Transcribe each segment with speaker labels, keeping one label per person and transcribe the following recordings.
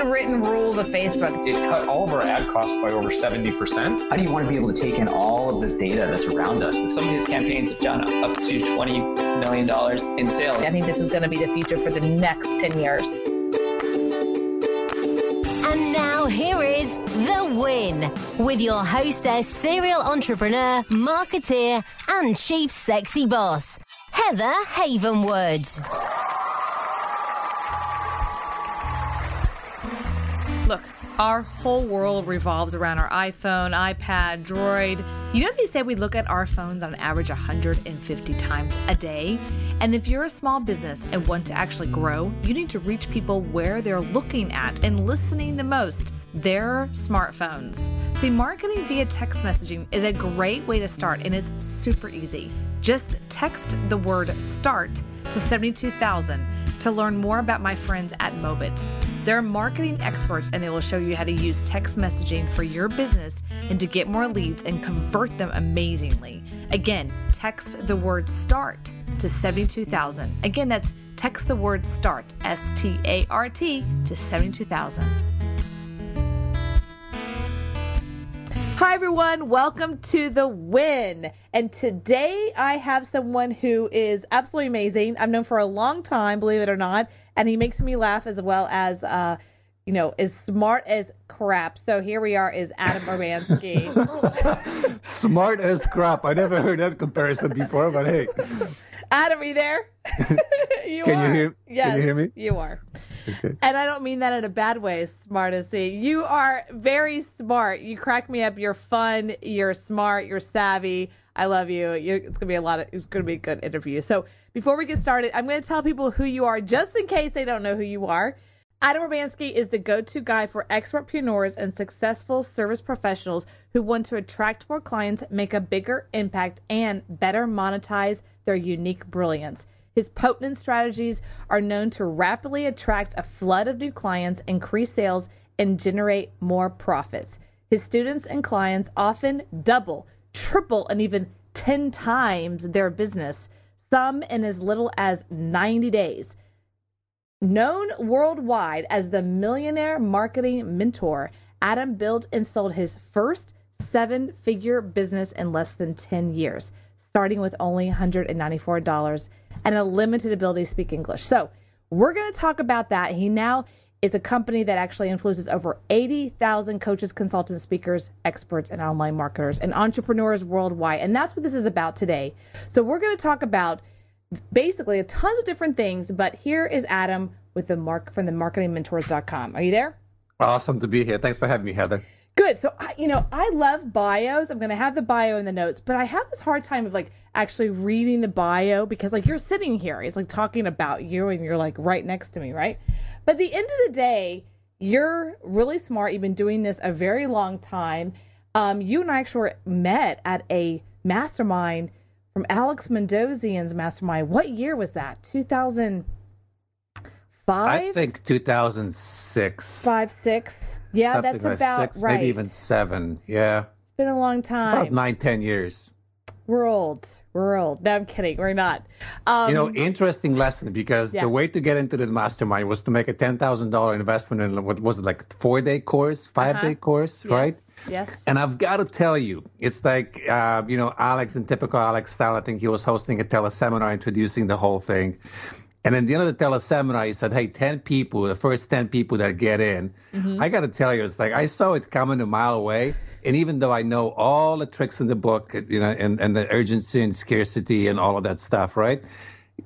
Speaker 1: unwritten rules of Facebook.
Speaker 2: It cut all of our ad costs by over 70%.
Speaker 3: How do you want to be able to take in all of this data that's around us?
Speaker 4: Some of these campaigns have done up to $20 million in sales.
Speaker 1: I think this is going to be the future for the next 10 years.
Speaker 5: And now here is The Win with your hostess, serial entrepreneur, marketeer, and chief sexy boss, Heather Havenwood.
Speaker 6: Look, our whole world revolves around our iPhone, iPad, Droid. You know, they say we look at our phones on average 150 times a day. And if you're a small business and want to actually grow, you need to reach people where they're looking at and listening the most their smartphones. See, marketing via text messaging is a great way to start, and it's super easy. Just text the word START to 72000 to learn more about my friends at Mobit. They're marketing experts and they will show you how to use text messaging for your business and to get more leads and convert them amazingly. Again, text the word START to 72000. Again, that's text the word START, S T A R T, to 72000. Hi, everyone. Welcome to The Win. And today I have someone who is absolutely amazing. I've known for a long time, believe it or not. And he makes me laugh as well as, uh, you know, as smart as crap. So here we are is Adam Urbanski.
Speaker 7: smart as crap. I never heard that comparison before, but hey.
Speaker 6: Adam, are you there?
Speaker 7: you Can are. you hear?
Speaker 6: Yes,
Speaker 7: Can you hear me?
Speaker 6: You are. Okay. And I don't mean that in a bad way, smart as see. You are very smart. You crack me up. You're fun. You're smart. You're savvy. I love you. You're, it's gonna be a lot of. It's gonna be a good interview. So before we get started, I'm gonna tell people who you are, just in case they don't know who you are. Adam Urbanski is the go-to guy for expertpreneurs and successful service professionals who want to attract more clients, make a bigger impact, and better monetize their unique brilliance. His potent strategies are known to rapidly attract a flood of new clients, increase sales, and generate more profits. His students and clients often double, triple, and even 10 times their business, some in as little as 90 days. Known worldwide as the millionaire marketing mentor, Adam built and sold his first seven figure business in less than 10 years, starting with only $194 and a limited ability to speak English. So we're going to talk about that. He now is a company that actually influences over 80,000 coaches, consultants, speakers, experts, and online marketers and entrepreneurs worldwide. And that's what this is about today. So we're going to talk about basically a tons of different things, but here is Adam with the mark from the marketingmentors.com. Are you there?
Speaker 7: Awesome to be here. Thanks for having me, Heather.
Speaker 6: Good. So, I, you know, I love bios. I'm going to have the bio in the notes, but I have this hard time of like actually reading the bio because like you're sitting here, it's like talking about you and you're like right next to me, right? But at the end of the day, you're really smart. You've been doing this a very long time. Um, you and I actually met at a mastermind from Alex Mandossian's mastermind. What year was that? 2000- five?
Speaker 7: I think 2006.
Speaker 6: Five, six. Yeah,
Speaker 7: Something
Speaker 6: that's
Speaker 7: like
Speaker 6: about
Speaker 7: six,
Speaker 6: right.
Speaker 7: Maybe even seven. Yeah.
Speaker 6: It's been a long time.
Speaker 7: About nine, ten years.
Speaker 6: We're old. We're old. No, I'm kidding. We're not.
Speaker 7: Um, you know, interesting lesson because yeah. the way to get into the mastermind was to make a ten thousand dollar investment in what was it like four day course, five uh-huh. day course,
Speaker 6: yes.
Speaker 7: right?
Speaker 6: Yes.
Speaker 7: And I've got to tell you, it's like uh, you know, Alex in typical Alex style. I think he was hosting a teleseminar introducing the whole thing. And at the end of the teleseminar, he said, Hey, 10 people, the first 10 people that get in, mm-hmm. I got to tell you, it's like I saw it coming a mile away. And even though I know all the tricks in the book, you know, and, and the urgency and scarcity and all of that stuff, right?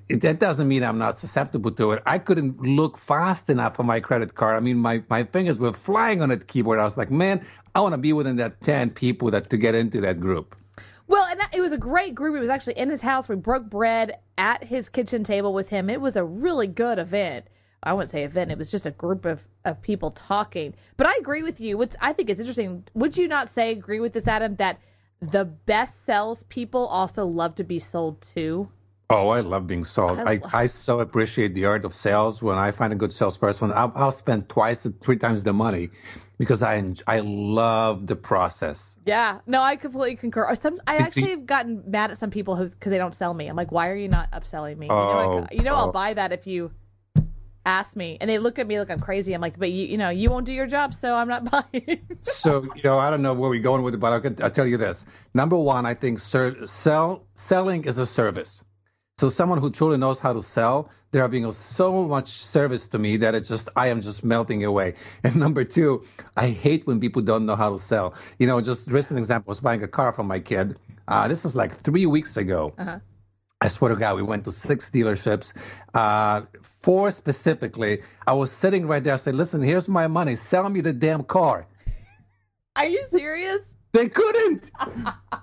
Speaker 7: That doesn't mean I'm not susceptible to it. I couldn't look fast enough on my credit card. I mean, my, my fingers were flying on that keyboard. I was like, man, I want to be within that 10 people that to get into that group.
Speaker 6: Well, and that, it was a great group. It was actually in his house. We broke bread at his kitchen table with him. It was a really good event. I wouldn't say event. It was just a group of, of people talking. But I agree with you. What's I think is interesting. Would you not say agree with this, Adam? That the best sales people also love to be sold to.
Speaker 7: Oh, I love being sold. I, I, I, so appreciate the art of sales. When I find a good salesperson, I'll, I'll spend twice or three times the money because I I love the process.
Speaker 6: Yeah, no, I completely concur. Uh, some, I actually have gotten mad at some people who because they don't sell me. I'm like, why are you not upselling me?
Speaker 7: Oh,
Speaker 6: you know, I, oh, you know oh. I'll buy that if you ask me, and they look at me like I'm crazy. I'm like, but you, you know, you won't do your job, so I'm not buying.
Speaker 7: so you know, I don't know where we're going with it, but I'll, I'll tell you this. Number one, I think ser- sell selling is a service. So someone who truly knows how to sell, they are being of so much service to me that it's just I am just melting away. And number two, I hate when people don't know how to sell. You know, just recent example. I was buying a car for my kid. Uh, this is like three weeks ago. Uh-huh. I swear to God, we went to six dealerships, uh, four specifically. I was sitting right there. I said, "Listen, here's my money. Sell me the damn car."
Speaker 6: Are you serious?
Speaker 7: They couldn't.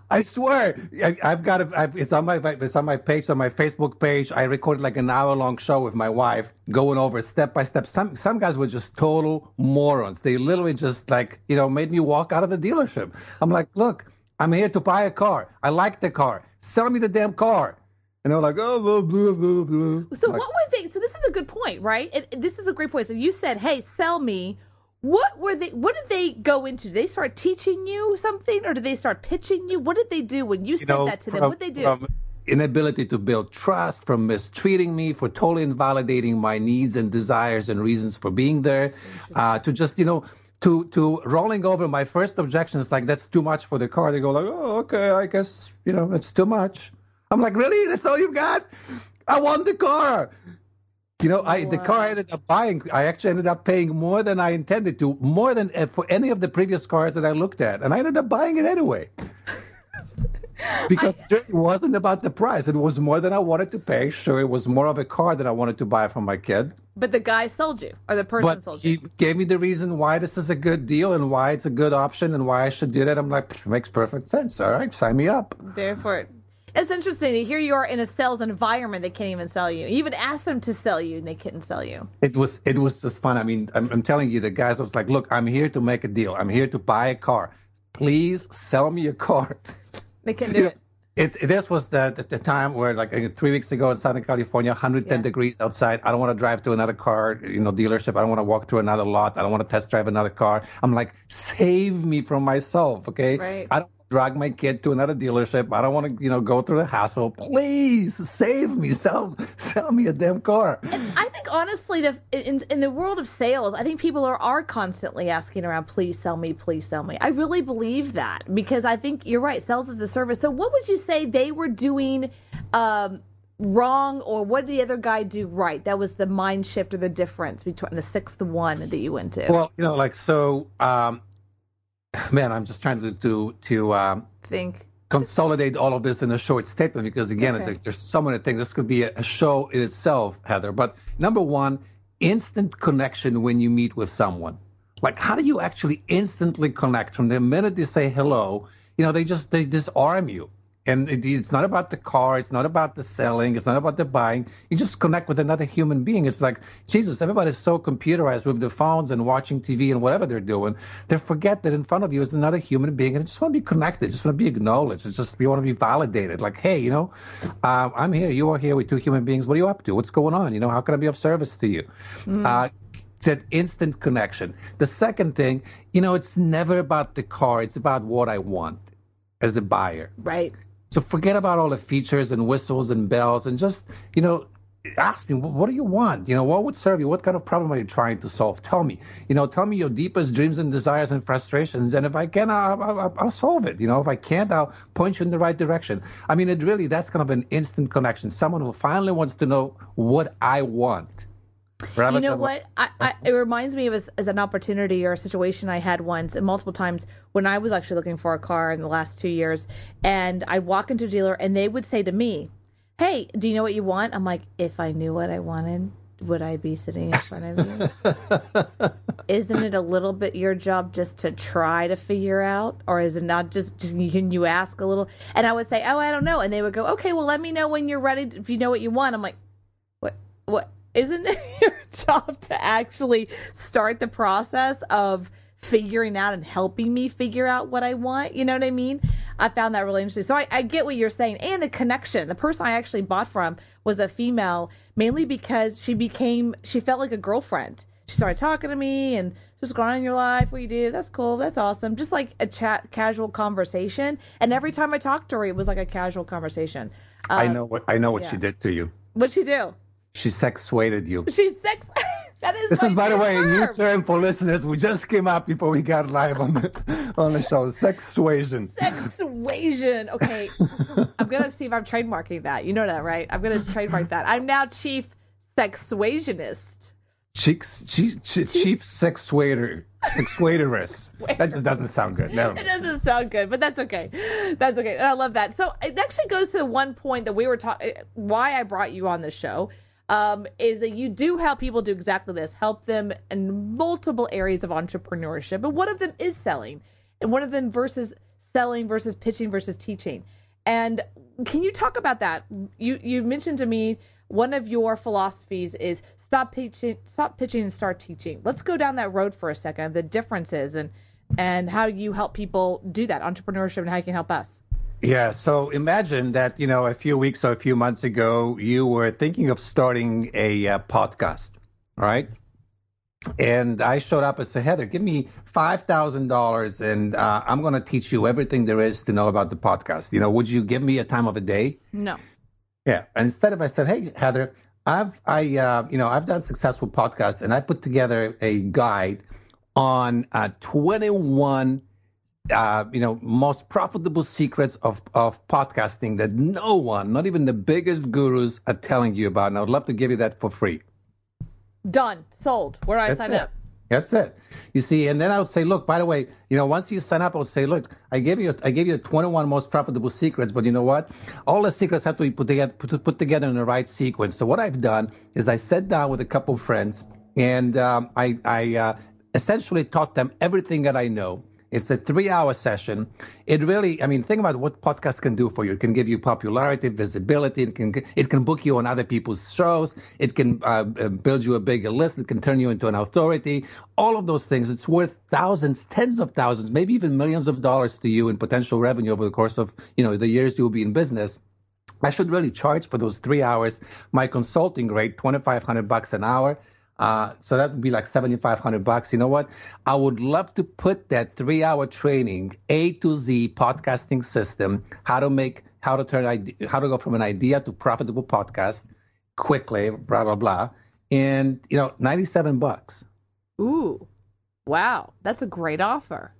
Speaker 7: I swear. I, have got it. I've, it's on my it's on my page on my Facebook page. I recorded like an hour long show with my wife, going over step by step. Some some guys were just total morons. They literally just like you know made me walk out of the dealership. I'm like, look, I'm here to buy a car. I like the car. Sell me the damn car. And they're like, oh, blah, blah, blah, blah.
Speaker 6: So
Speaker 7: like,
Speaker 6: what were they? So this is a good point, right? And this is a great point. So you said, hey, sell me what were they? What did they go into? Did they start teaching you something, or did they start pitching you? What did they do when you, you said know, that to them? What did they do?
Speaker 7: inability to build trust, from mistreating me, for totally invalidating my needs and desires and reasons for being there, uh, to just you know to to rolling over my first objections like that's too much for the car. They go like, oh, okay, I guess you know it's too much. I'm like, really? That's all you've got? I want the car. You know, I the car I ended up buying, I actually ended up paying more than I intended to, more than uh, for any of the previous cars that I looked at, and I ended up buying it anyway. because I, it wasn't about the price; it was more than I wanted to pay. Sure, it was more of a car that I wanted to buy for my kid.
Speaker 6: But the guy sold you, or the person
Speaker 7: but
Speaker 6: sold
Speaker 7: you.
Speaker 6: He
Speaker 7: gave me the reason why this is a good deal and why it's a good option and why I should do that. I'm like, makes perfect sense. All right, sign me up.
Speaker 6: Therefore, it's interesting. Here you are in a sales environment they can't even sell you. You even asked them to sell you, and they couldn't sell you.
Speaker 7: It was it was just fun. I mean, I'm, I'm telling you, the guys was like, "Look, I'm here to make a deal. I'm here to buy a car. Please sell me a car."
Speaker 6: They couldn't do it.
Speaker 7: It, this was the, the, the, time where like three weeks ago in Southern California, 110 yeah. degrees outside. I don't want to drive to another car, you know, dealership. I don't want to walk through another lot. I don't want to test drive another car. I'm like, save me from myself. Okay.
Speaker 6: Right.
Speaker 7: I don't drag my kid to another dealership. I don't want to, you know, go through the hassle. Please save me. Sell, sell me a damn car.
Speaker 6: And I think honestly, the, in in the world of sales, I think people are are constantly asking around, please sell me, please sell me. I really believe that because I think you're right. Sales is a service. So what would you say they were doing? Um, wrong or what did the other guy do right that was the mind shift or the difference between the sixth one that you went to
Speaker 7: well you know like so um man, I'm just trying to to, to um,
Speaker 6: think
Speaker 7: consolidate all of this in a short statement because again, okay. it's like there's so many things. This could be a, a show in itself, Heather. But number one, instant connection when you meet with someone. Like, how do you actually instantly connect from the minute they say hello? You know, they just they disarm you. And it's not about the car. It's not about the selling. It's not about the buying. You just connect with another human being. It's like, Jesus, everybody's so computerized with their phones and watching TV and whatever they're doing. They forget that in front of you is another human being and they just want to be connected. Just want to be acknowledged. It's just, you want to be validated. Like, hey, you know, um, I'm here. You are here with two human beings. What are you up to? What's going on? You know, how can I be of service to you? Mm. Uh, that instant connection. The second thing, you know, it's never about the car. It's about what I want as a buyer.
Speaker 6: Right.
Speaker 7: So forget about all the features and whistles and bells and just, you know, ask me, what do you want? You know, what would serve you? What kind of problem are you trying to solve? Tell me, you know, tell me your deepest dreams and desires and frustrations. And if I can, I'll, I'll, I'll, solve it. You know, if I can't, I'll point you in the right direction. I mean, it really, that's kind of an instant connection. Someone who finally wants to know what I want
Speaker 6: you know what? I, I, it reminds me of as, as, an opportunity or a situation I had once and multiple times when I was actually looking for a car in the last two years. And I walk into a dealer and they would say to me, Hey, do you know what you want? I'm like, If I knew what I wanted, would I be sitting in front of you? Isn't it a little bit your job just to try to figure out? Or is it not just, just can you ask a little? And I would say, Oh, I don't know. And they would go, Okay, well, let me know when you're ready. If you know what you want. I'm like, What? What? Isn't it your job to actually start the process of figuring out and helping me figure out what I want? You know what I mean? I found that really interesting. So I, I, get what you're saying. And the connection. The person I actually bought from was a female, mainly because she became, she felt like a girlfriend. She started talking to me and just going on in your life, what you do. That's cool. That's awesome. Just like a chat, casual conversation. And every time I talked to her, it was like a casual conversation.
Speaker 7: Uh, I know what I know what yeah. she did to you.
Speaker 6: What'd she do?
Speaker 7: She sexuated you.
Speaker 6: She sex. That is
Speaker 7: This is, by the way, a new
Speaker 6: term.
Speaker 7: term for listeners. We just came up before we got live on the on the show. Sexuasion.
Speaker 6: Sexuasion. Okay. I'm going to see if I'm trademarking that. You know that, right? I'm going to trademark that. I'm now chief sexuasionist.
Speaker 7: Cheeks, chief, chief, chief sexuator, sexuatoress. That just doesn't sound good. Never
Speaker 6: It doesn't sound good, but that's okay. That's okay. And I love that. So it actually goes to the one point that we were talking, why I brought you on the show. Um, is that you do help people do exactly this, help them in multiple areas of entrepreneurship. But one of them is selling, and one of them versus selling versus pitching versus teaching. And can you talk about that? You you mentioned to me one of your philosophies is stop pitching, stop pitching, and start teaching. Let's go down that road for a second. The differences and and how you help people do that entrepreneurship and how you can help us.
Speaker 7: Yeah. So imagine that, you know, a few weeks or a few months ago, you were thinking of starting a uh, podcast, right? And I showed up and said, Heather, give me $5,000 and uh, I'm going to teach you everything there is to know about the podcast. You know, would you give me a time of a day?
Speaker 6: No.
Speaker 7: Yeah. Instead of I said, Hey, Heather, I've, I, uh, you know, I've done successful podcasts and I put together a guide on uh, 21 uh, you know, most profitable secrets of, of podcasting that no one, not even the biggest gurus, are telling you about. And I would love to give you that for free.
Speaker 6: Done. Sold. Where do I
Speaker 7: That's
Speaker 6: sign
Speaker 7: it.
Speaker 6: up?
Speaker 7: That's it. You see, and then I would say, look, by the way, you know, once you sign up, I would say, look, I gave you, I gave you the 21 most profitable secrets, but you know what? All the secrets have to be put together, put, put together in the right sequence. So what I've done is I sat down with a couple of friends and um, I, I uh, essentially taught them everything that I know. It's a three hour session. It really, I mean, think about what podcast can do for you. It can give you popularity, visibility. It can, it can book you on other people's shows. It can uh, uh, build you a bigger list. It can turn you into an authority. All of those things. It's worth thousands, tens of thousands, maybe even millions of dollars to you in potential revenue over the course of, you know, the years you'll be in business. I should really charge for those three hours. My consulting rate, 2,500 bucks an hour. Uh, so that would be like 7,500 bucks. You know what? I would love to put that three hour training, A to Z podcasting system, how to make, how to turn, how to go from an idea to profitable podcast quickly, blah, blah, blah. And, you know, 97 bucks.
Speaker 6: Ooh. Wow. That's a great offer.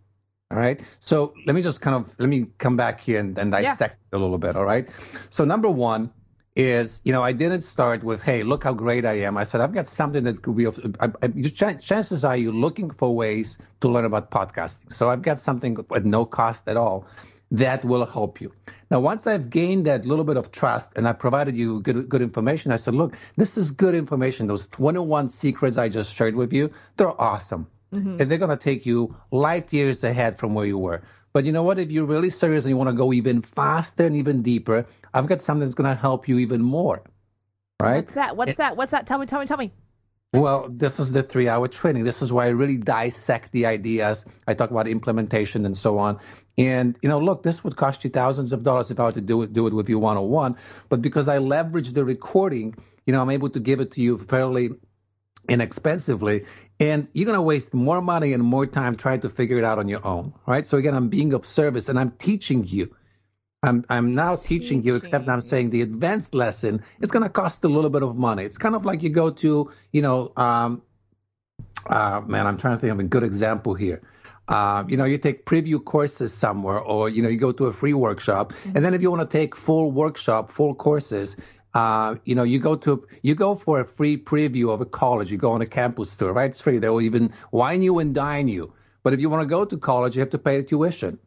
Speaker 7: All right. So let me just kind of let me come back here and, and dissect it a little bit. All right. So number one is, you know, I didn't start with, hey, look how great I am. I said, I've got something that could be of, I, I, ch- chances are you're looking for ways to learn about podcasting. So I've got something at no cost at all that will help you. Now, once I've gained that little bit of trust and I provided you good, good information, I said, look, this is good information. Those 21 secrets I just shared with you, they're awesome. Mm-hmm. And they're going to take you light years ahead from where you were. But you know what? If you're really serious and you want to go even faster and even deeper, I've got something that's going to help you even more. Right?
Speaker 6: What's that? What's that? What's that? Tell me, tell me, tell me.
Speaker 7: Well, this is the three hour training. This is where I really dissect the ideas. I talk about implementation and so on. And, you know, look, this would cost you thousands of dollars if I were to do it, do it with you one on one. But because I leverage the recording, you know, I'm able to give it to you fairly inexpensively and you're going to waste more money and more time trying to figure it out on your own right? So again i'm being of service and i'm teaching you. I'm, I'm now teaching you except i'm saying the advanced lesson is going to cost a little bit of money. It's kind of like you go to you know um, uh, man i'm trying to think of a good example here. Uh, you know, you take preview courses somewhere, or you know, you go to a free workshop, and then if you want to take full workshop, full courses, uh, you know, you go to you go for a free preview of a college. You go on a campus tour, right? It's free. They will even wine you and dine you. But if you want to go to college, you have to pay the tuition,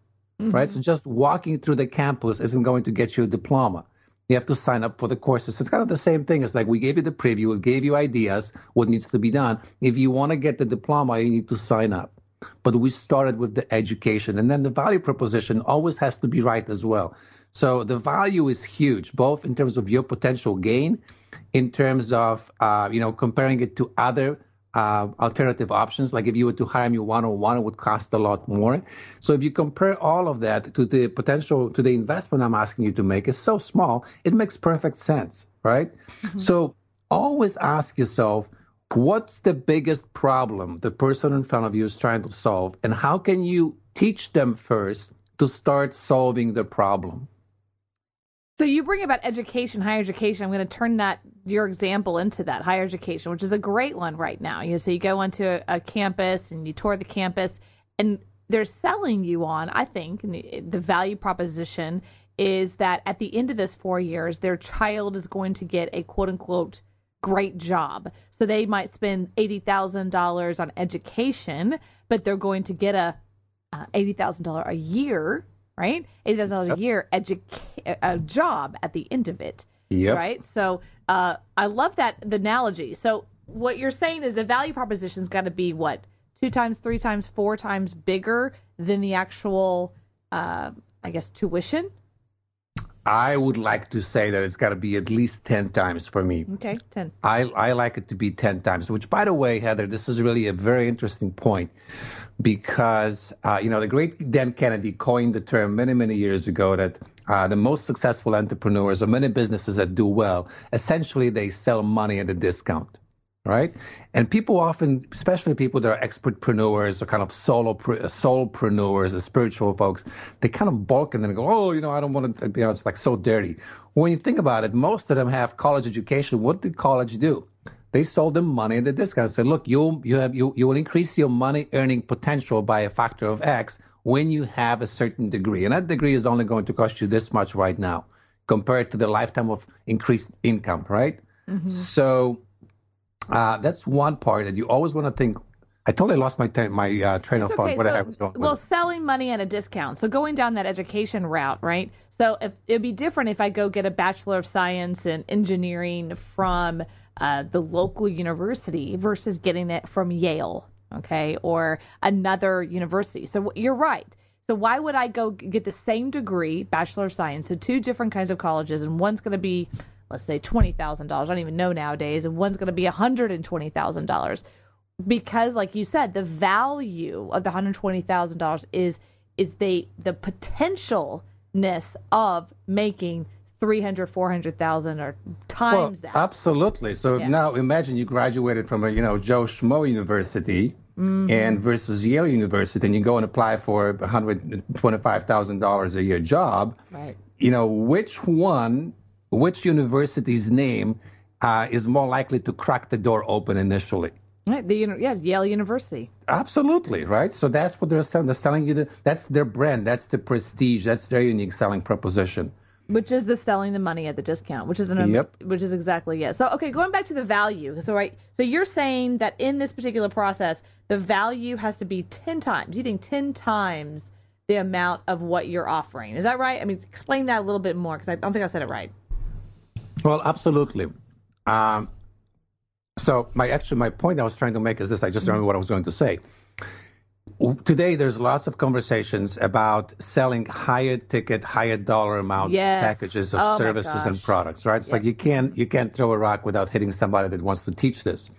Speaker 7: right? So just walking through the campus isn't going to get you a diploma. You have to sign up for the courses. It's kind of the same thing. It's like we gave you the preview, we gave you ideas, what needs to be done. If you want to get the diploma, you need to sign up. But we started with the education, and then the value proposition always has to be right as well. So the value is huge, both in terms of your potential gain, in terms of uh, you know comparing it to other uh, alternative options. Like if you were to hire me one on one, it would cost a lot more. So if you compare all of that to the potential to the investment I'm asking you to make, it's so small. It makes perfect sense, right? So always ask yourself. What's the biggest problem the person in front of you is trying to solve? And how can you teach them first to start solving the problem?
Speaker 6: So you bring about education, higher education. I'm going to turn that your example into that higher education, which is a great one right now. You know, so you go onto a, a campus and you tour the campus, and they're selling you on. I think the, the value proposition is that at the end of this four years, their child is going to get a quote unquote great job. So they might spend eighty thousand dollars on education, but they're going to get a uh, eighty thousand dollar a year, right? Eighty thousand dollars a year educa- a job at the end of it,
Speaker 7: Yep.
Speaker 6: right? So uh, I love that the analogy. So what you're saying is the value proposition's got to be what two times, three times, four times bigger than the actual, uh, I guess, tuition.
Speaker 7: I would like to say that it's got to be at least 10 times for me.
Speaker 6: Okay, ten.
Speaker 7: I, I like it to be 10 times, which, by the way, Heather, this is really a very interesting point because, uh, you know, the great Dan Kennedy coined the term many, many years ago that uh, the most successful entrepreneurs or many businesses that do well, essentially they sell money at a discount. Right. And people often, especially people that are expertpreneurs or kind of solo, uh, solopreneurs, the spiritual folks, they kind of balk and then go, Oh, you know, I don't want to, uh, you know, it's like so dirty. When you think about it, most of them have college education. What did college do? They sold them money at the discount. Said, look, you you have you you will increase your money earning potential by a factor of X when you have a certain degree, and that degree is only going to cost you this much right now, compared to the lifetime of increased income, right? Mm-hmm. So uh, that's one part that you always want to think. I totally lost my t- my uh, train of
Speaker 6: It's
Speaker 7: thought.
Speaker 6: okay.
Speaker 7: What I was going
Speaker 6: well, selling money at a discount. So going down that education route, right? So if, it'd be different if I go get a bachelor of science in engineering from uh, the local university versus getting it from Yale, okay, or another university. So you're right. So why would I go get the same degree, bachelor of science, at two different kinds of colleges, and one's going to be, let's say, twenty thousand dollars. I don't even know nowadays, and one's going to be hundred and twenty thousand dollars because like you said the value of the $120,000 is is the the potentialness of making 300 400,000 or times that
Speaker 7: Absolutely. So
Speaker 6: Yeah.
Speaker 7: now imagine you graduated from a you know Joe Schmo University
Speaker 6: Mm-hmm.
Speaker 7: and versus Yale University, and you go and apply for a hundred twenty-five thousand dollars a year job.
Speaker 6: right
Speaker 7: You know which one, which university's name uh, is more likely to crack the door open initially?
Speaker 6: right the yeah Yale University
Speaker 7: Absolutely, right? So that's what they're selling. They're selling you the, that's their brand, that's the prestige, that's their unique selling proposition.
Speaker 6: which is the selling the money at the discount which is an
Speaker 7: Yep.
Speaker 6: which is exactly it so okay going back to the value so right so you're saying that in this particular process the value has to be 10 times you think 10 times the amount of what you're offering is that right i mean explain that a little bit more because i don't think i said it right
Speaker 7: Well, absolutely. Um, so my actually my point I was trying to make is this. I just remember what I was going to say. Today, there's lots of conversations about selling higher ticket, higher dollar amount
Speaker 6: Yes.
Speaker 7: packages of
Speaker 6: Oh
Speaker 7: services and products. Right? It's like you can't you can't throw a rock without hitting somebody that wants to teach this.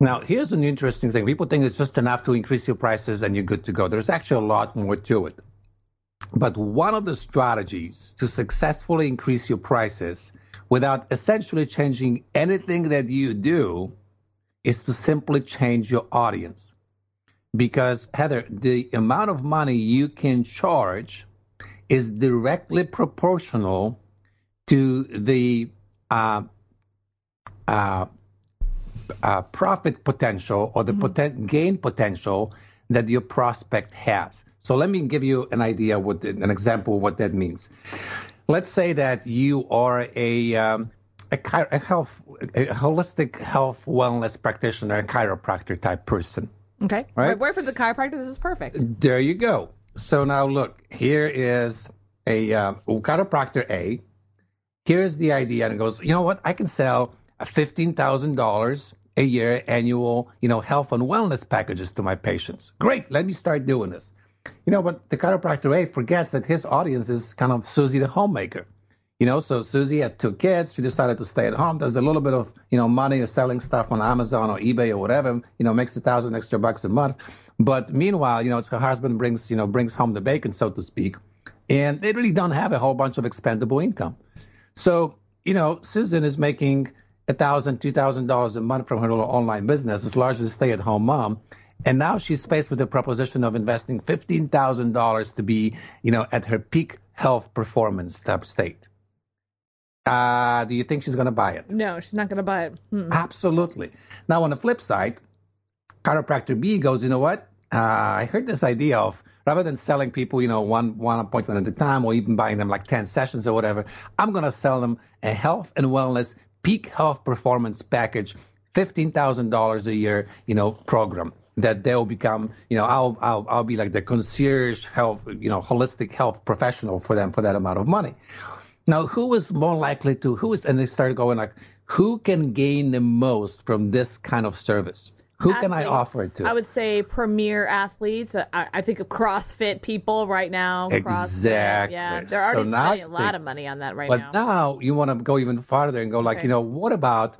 Speaker 7: Now, here's an interesting thing. People think it's just enough to increase your prices and you're good to go. There's actually a lot more to it. But one of the strategies to successfully increase your prices without essentially changing anything that you do is to simply change your audience. Because, Heather, the amount of money you can charge is directly proportional to the uh, uh, uh, profit potential or the poten- gain potential that your prospect has. So let me give you an idea, what an example of what that means. Let's say that you are a um, a, a health, a holistic health wellness practitioner, a chiropractor type person.
Speaker 6: Okay.
Speaker 7: Right.
Speaker 6: My boyfriend's a chiropractor. This is perfect.
Speaker 7: There you go. So now look, here is a um, chiropractor A. Here's the idea, and it goes. You know what? I can sell fifteen thousand dollars a year annual, you know, health and wellness packages to my patients. Great. Let me start doing this. You know, but the chiropractor A forgets that his audience is kind of Susie the homemaker. You know, so Susie had two kids. She decided to stay at home. Does a little bit of, you know, money or selling stuff on Amazon or eBay or whatever. You know, makes a thousand extra bucks a month. But meanwhile, you know, her husband brings, you know, brings home the bacon, so to speak. And they really don't have a whole bunch of expendable income. So, you know, Susan is making a thousand, two thousand dollars a month from her little online business as largely a stay-at-home mom. And now she's faced with the proposition of investing fifteen thousand dollars to be, you know, at her peak health performance type state. Uh, do you think she's going to buy it?
Speaker 6: No, she's not going to buy it. Mm-mm.
Speaker 7: Absolutely. Now, on the flip side, chiropractor B goes, you know what? Uh, I heard this idea of rather than selling people, you know, one one appointment at a time or even buying them like 10 sessions or whatever, I'm going to sell them a health and wellness peak health performance package, $15,000 a year, you know, program that they'll become, you know, I'll, I'll, I'll be like the concierge health, you know, holistic health professional for them for that amount of money. Now, who is more likely to, who is, and they started going like, who can gain the most from this kind of service? Who athletes. can I offer it to?
Speaker 6: I would say premier athletes. I, I think of CrossFit people right now.
Speaker 7: Exactly.
Speaker 6: CrossFit, yeah, they're already so spending a lot of money on that right
Speaker 7: but
Speaker 6: now.
Speaker 7: But now you want to go even farther and go like, okay. you know, what about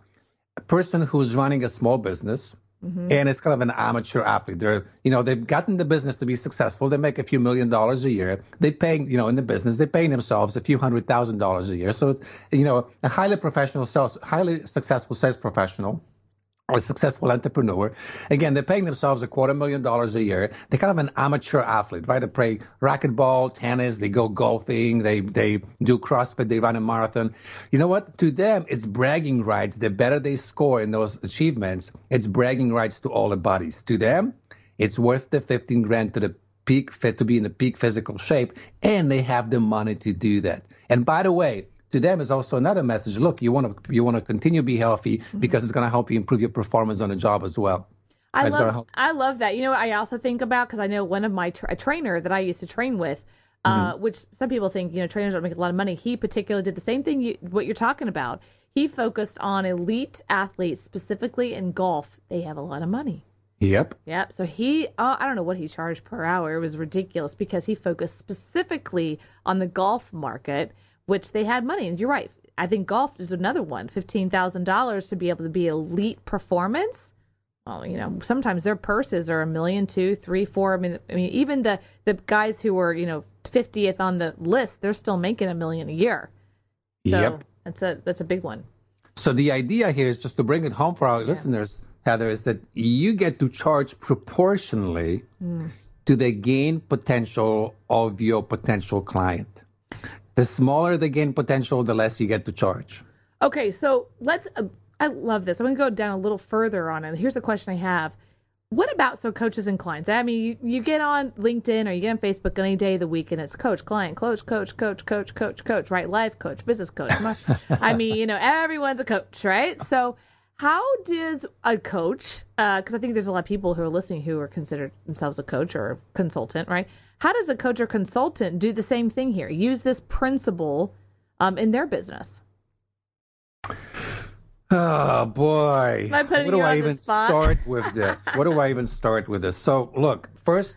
Speaker 7: a person who's running a small business? Mm-hmm. And it's kind of an amateur athlete. They're, you know, they've gotten the business to be successful. They make a few million dollars a year. They pay, you know, in the business, they're paying themselves a few hundred thousand dollars a year. So it's, you know, a highly professional sales, highly successful sales professional a successful entrepreneur. Again, they're paying themselves a quarter million dollars a year. They're kind of an amateur athlete, right? They play racquetball, tennis, they go golfing, they, they do CrossFit, they run a marathon. You know what? To them, it's bragging rights. The better they score in those achievements, it's bragging rights to all the buddies. To them, it's worth the 15 grand to the peak fit to be in the peak physical shape and they have the money to do that. And by the way, to them is also another message. Look, you want to you want to continue to be healthy mm-hmm. because it's going to help you improve your performance on the job as well.
Speaker 6: I love I love that. You know what I also think about because I know one of my tra- a trainer that I used to train with, uh, mm-hmm. which some people think you know trainers don't make a lot of money. He particularly did the same thing. You, what you're talking about. He focused on elite athletes specifically in golf. They have a lot of money.
Speaker 7: Yep.
Speaker 6: Yep. So he, uh, I don't know what he charged per hour. It was ridiculous because he focused specifically on the golf market which they had money. And you're right. I think golf is another one. Fifteen thousand dollars to be able to be elite performance. Well, you know, sometimes their purses are a million, two, three, four. I mean, I mean, even the the guys who were you know fiftieth on the list, they're still making a million a year. So yep. that's a that's a big one.
Speaker 7: So the idea here is just to bring it home for our yeah. listeners, Heather, is that you get to charge proportionally mm. to the gain potential of your potential client. The smaller the gain potential, the less you get to charge.
Speaker 6: Okay, so let's. Uh, I love this. I'm going to go down a little further on it. Here's the question I have. What about so coaches and clients? I mean, you, you get on LinkedIn or you get on Facebook any day of the week and it's coach, client, coach, coach, coach, coach, coach, coach, right? Life coach, business coach. I mean, you know, everyone's a coach, right? So, how does a coach, because uh, I think there's a lot of people who are listening who are considered themselves a coach or a consultant, right? How does a coach or consultant do the same thing here? Use this principle um, in their business?
Speaker 7: Oh boy. What do I even start with this? what do I even start with this? So look, first,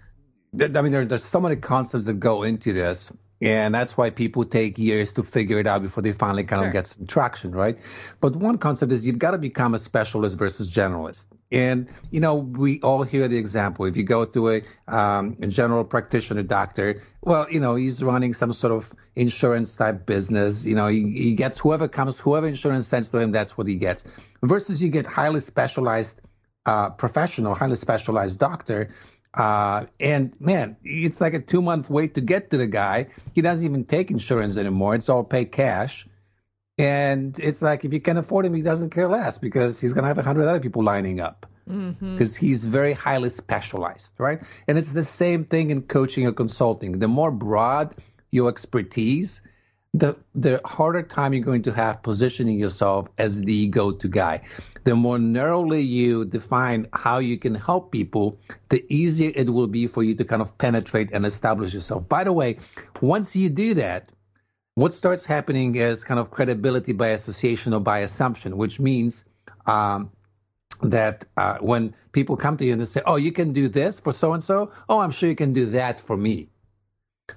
Speaker 7: I mean, there, there's so many concepts that go into this. And that's why people take years to figure it out before they finally kind sure. of get some traction, right? But one concept is you've got to become a specialist versus generalist. And, you know, we all hear the example. If you go to a, um, a general practitioner doctor, well, you know, he's running some sort of insurance type business. You know, he, he gets whoever comes, whoever insurance sends to him, that's what he gets. Versus you get highly specialized, uh, professional, highly specialized doctor uh, and man, it's like a two month wait to get to the guy. He doesn't even take insurance anymore. It's all pay cash. And it's like if you can't afford him, he doesn't care less because he's going to have a hundred other people lining up because mm-hmm. he's very highly specialized, right? And it's the same thing in coaching or consulting. The more broad your expertise, the the harder time you're going to have positioning yourself as the go-to guy. The more narrowly you define how you can help people, the easier it will be for you to kind of penetrate and establish yourself. By the way, once you do that, what starts happening is kind of credibility by association or by assumption, which means um, that uh, when people come to you and they say, "Oh, you can do this for so and so," oh, I'm sure you can do that for me.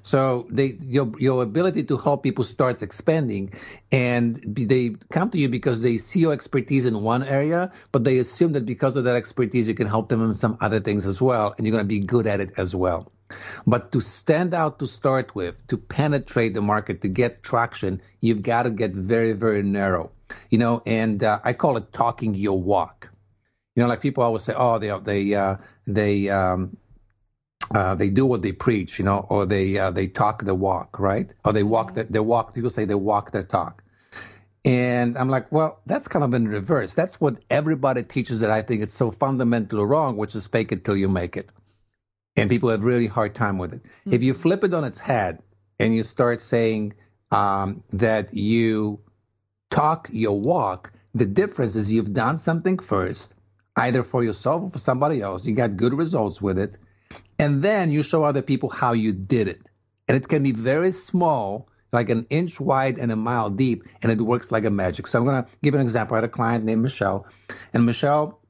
Speaker 7: So they your your ability to help people starts expanding, and they come to you because they see your expertise in one area, but they assume that because of that expertise, you can help them in some other things as well, and you're going to be good at it as well. But to stand out to start with, to penetrate the market, to get traction, you've got to get very very narrow, you know. And uh, I call it talking your walk. You know, like people always say, oh, they they uh, they um, uh, they do what they preach, you know, or they uh, they talk the walk, right? Or they walk the, they walk. People say they walk their talk. And I'm like, well, that's kind of in reverse. That's what everybody teaches that I think it's so fundamentally wrong, which is fake it till you make it. And people have really hard time with it. Mm-hmm. If you flip it on its head and you start saying um, that you talk your walk, the difference is you've done something first, either for yourself or for somebody else. You got good results with it. And then you show other people how you did it. And it can be very small like an inch wide and a mile deep, and it works like a magic. So I'm going to give an example. I had a client named Michelle, and Michelle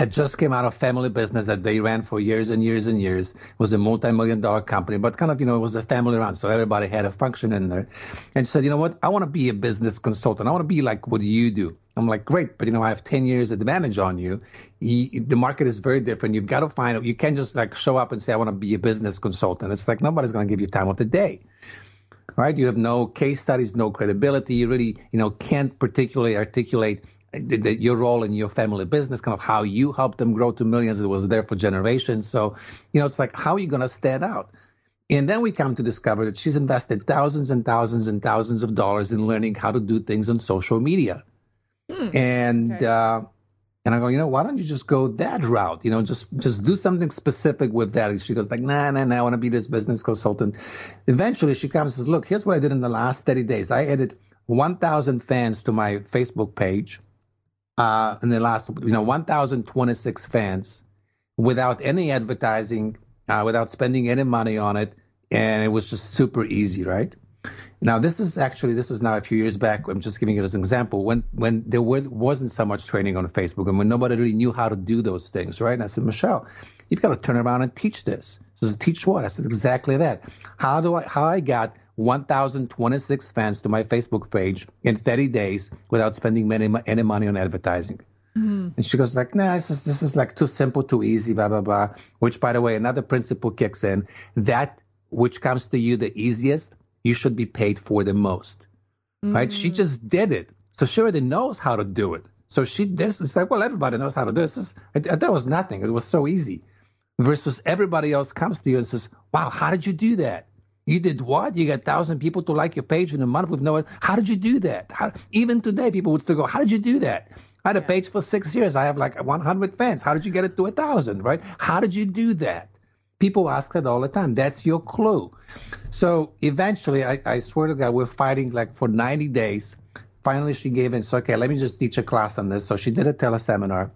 Speaker 7: had just came out of family business that they ran for years and years and years. It was a multi-million dollar company, but kind of, you know, it was a family run. So everybody had a function in there. And she said, you know what? I want to be a business consultant. I want to be like what do you do. I'm like, great, but you know, I have 10 years advantage on you. you. The market is very different. You've got to find it. You can't just like show up and say, I want to be a business consultant. It's like nobody's going to give you time of the day right? You have no case studies, no credibility. You really, you know, can't particularly articulate your role in your family business, kind of how you helped them grow to millions. It was there for generations. So, you know, it's like, how are you going to stand out? And then we come to discover that she's invested thousands and thousands and thousands of dollars in learning how to do things on social media. Hmm. And, okay. uh, and I go, you know, why don't you just go that route? You know, just just do something specific with that. And she goes like, nah, nah, nah, I want to be this business consultant. Eventually, she comes and says, look, here's what I did in the last 30 days. I added 1,000 fans to my Facebook page. Uh, in the last, you know, 1,026 fans without any advertising, uh, without spending any money on it. And it was just super easy, right? Now, this is actually, this is now a few years back. I'm just giving it as an example when, when there were, wasn't so much training on Facebook and when nobody really knew how to do those things, right? And I said, Michelle, you've got to turn around and teach this. She says, teach what? I said, exactly that. How do I, how I got 1,026 fans to my Facebook page in 30 days without spending any, any money on advertising. Mm-hmm. And she goes like, nah, this is, this is like too simple, too easy, blah, blah, blah. Which, by the way, another principle kicks in. That which comes to you the easiest you should be paid for the most. Mm. Right? She mm. just did it. So she already knows how to do it. So she this it's like, well, everybody knows how to do this. this that was nothing. It was so easy. Versus everybody else comes to you and says, Wow, how did you do that? You did what? You got thousand people to like your page in a month with no one. how did you do that? How, even today people would still go, How did you do that? I had a page for six years. I have like 100 fans. How did you get it to a thousand, right? How did you do that? People ask that all the time. That's your clue. So eventually, I, I swear to God, we're fighting like for 90 days. Finally, she gave in. So, okay, let me just teach a class on this. So she did a teleseminar.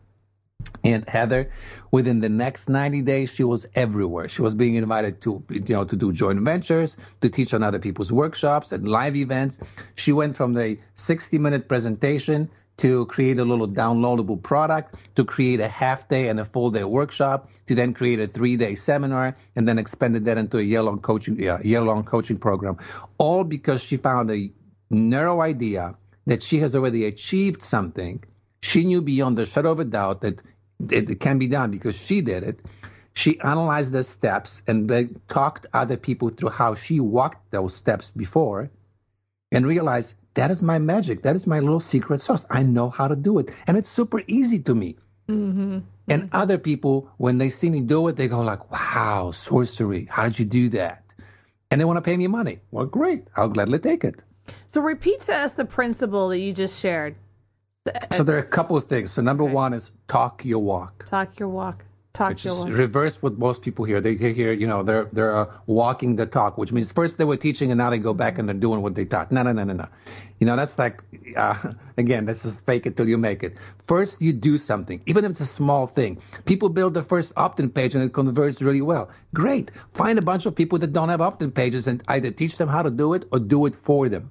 Speaker 7: And Heather, within the next 90 days, she was everywhere. She was being invited to, you know, to do joint ventures, to teach on other people's workshops and live events. She went from the 60 minute presentation to create a little downloadable product, to create a half day and a full day workshop, to then create a three day seminar, and then expanded that into a year long coaching, year long coaching program. All because she found a narrow idea that she has already achieved something. She knew beyond a shadow of a doubt that it can be done because she did it. She analyzed the steps and then talked other people through how she walked those steps before and realized that is my magic. That is my little secret sauce. I know how to do it. And it's super easy to me. Mm-hmm. And other people, when they see me do it, they go like, wow, sorcery. How did you do that? And they want to pay me money. Well, great. I'll gladly take it.
Speaker 6: So repeat to us the principle that you just shared.
Speaker 7: So there are a couple of things. So number okay. one is talk your walk.
Speaker 6: Talk your walk talk
Speaker 7: which is reverse what most people hear. They hear, you know, they're they're uh, walking the talk, which means first they were teaching and now they go back and they're doing what they taught. No, no, no, no, no. You know, that's like uh, again, this is fake it till you make it. First, you do something, even if it's a small thing. People build their first opt-in page and it converts really well. Great. Find a bunch of people that don't have opt-in pages and either teach them how to do it or do it for them.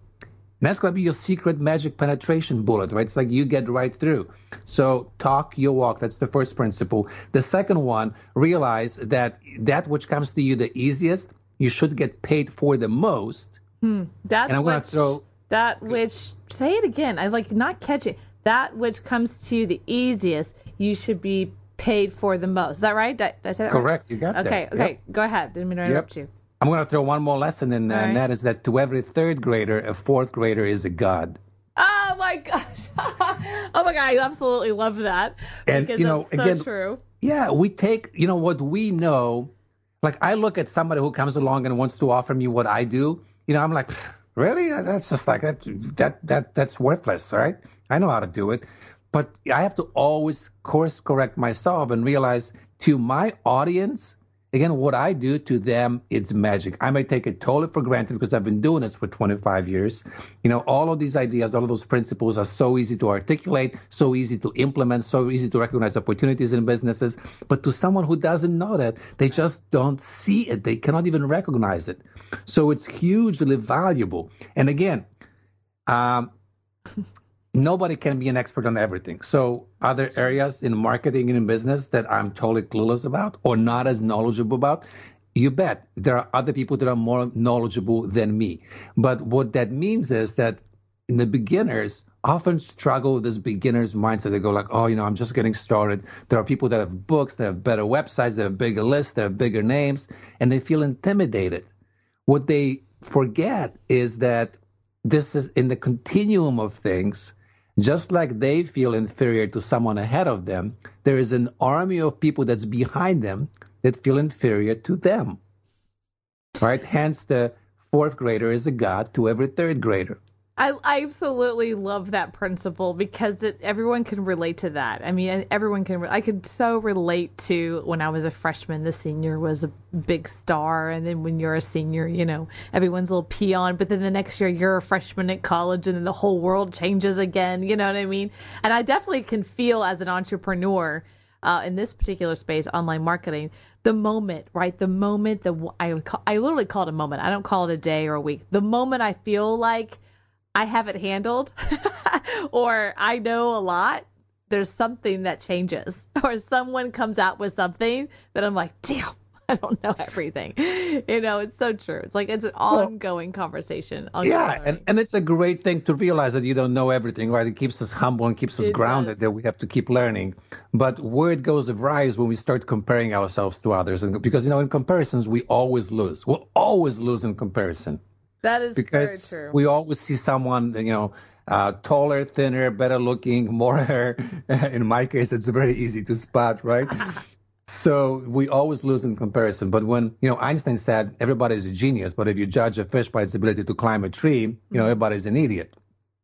Speaker 7: And that's going to be your secret magic penetration bullet, right? It's like you get right through. So talk your walk. That's the first principle. The second one, realize that that which comes to you the easiest, you should get paid for the most.
Speaker 6: Hmm. That's and I'm going to throw that which, say it again. I like not catch it. That which comes to you the easiest, you should be paid for the most. Is that right? Did, did I say that
Speaker 7: Correct.
Speaker 6: Right?
Speaker 7: You got
Speaker 6: okay,
Speaker 7: that.
Speaker 6: Okay. Okay. Go ahead. Didn't mean to interrupt yep. you.
Speaker 7: I'm going to throw one more lesson in there, right. and that is that to every third grader, a fourth grader is a god.
Speaker 6: Oh my gosh! oh my god, I absolutely love that.
Speaker 7: And you know,
Speaker 6: so
Speaker 7: again,
Speaker 6: true.
Speaker 7: Yeah, we take you know what we know. Like I look at somebody who comes along and wants to offer me what I do. You know, I'm like, really? That's just like that. That that that's worthless, right? I know how to do it, but I have to always course correct myself and realize to my audience, again, what I do to them, it's magic. I may take it totally for granted because I've been doing this for 25 years. You know, all of these ideas, all of those principles are so easy to articulate, so easy to implement, so easy to recognize opportunities in businesses. But to someone who doesn't know that, they just don't see it. They cannot even recognize it. So it's hugely valuable. And again, um, nobody can be an expert on everything. So, are there areas in marketing and in business that I'm totally clueless about or not as knowledgeable about? You bet. There are other people that are more knowledgeable than me. But what that means is that in the beginners often struggle with this beginner's mindset. They go like, oh, you know, I'm just getting started. There are people that have books, that have better websites, that have bigger lists, that have bigger names, and they feel intimidated. What they forget is that this is in the continuum of things just like they feel inferior to someone ahead of them, there is an army of people that's behind them that feel inferior to them. Right? Hence, the fourth grader is a god to every third grader.
Speaker 6: I, I absolutely love that principle because it, everyone can relate to that. I mean, everyone can. I could so relate to when I was a freshman, the senior was a big star, and then when you're a senior, you know, everyone's a little peon. But then the next year, you're a freshman at college, and then the whole world changes again. You know what I mean? And I definitely can feel as an entrepreneur uh, in this particular space, online marketing, the moment, right? The moment the I I literally call it a moment. I don't call it a day or a week. The moment I feel like I have it handled or I know a lot, there's something that changes or someone comes out with something that I'm like, damn, I don't know everything. You know, it's so true. It's like it's an ongoing well, conversation. Ongoing.
Speaker 7: Yeah, and, and it's a great thing to realize that you don't know everything, right? It keeps us humble and keeps us it grounded does. that we have to keep learning. But where it goes awry is when we start comparing ourselves to others. And because, you know, in comparisons, we always lose. We'll always lose in comparison.
Speaker 6: That is
Speaker 7: because
Speaker 6: very true.
Speaker 7: we always see someone, you know, uh, taller, thinner, better looking, more hair. in my case, it's very easy to spot, right? so we always lose in comparison. But when, you know, Einstein said everybody is a genius, but if you judge a fish by its ability to climb a tree, you know, mm-hmm. everybody's an idiot.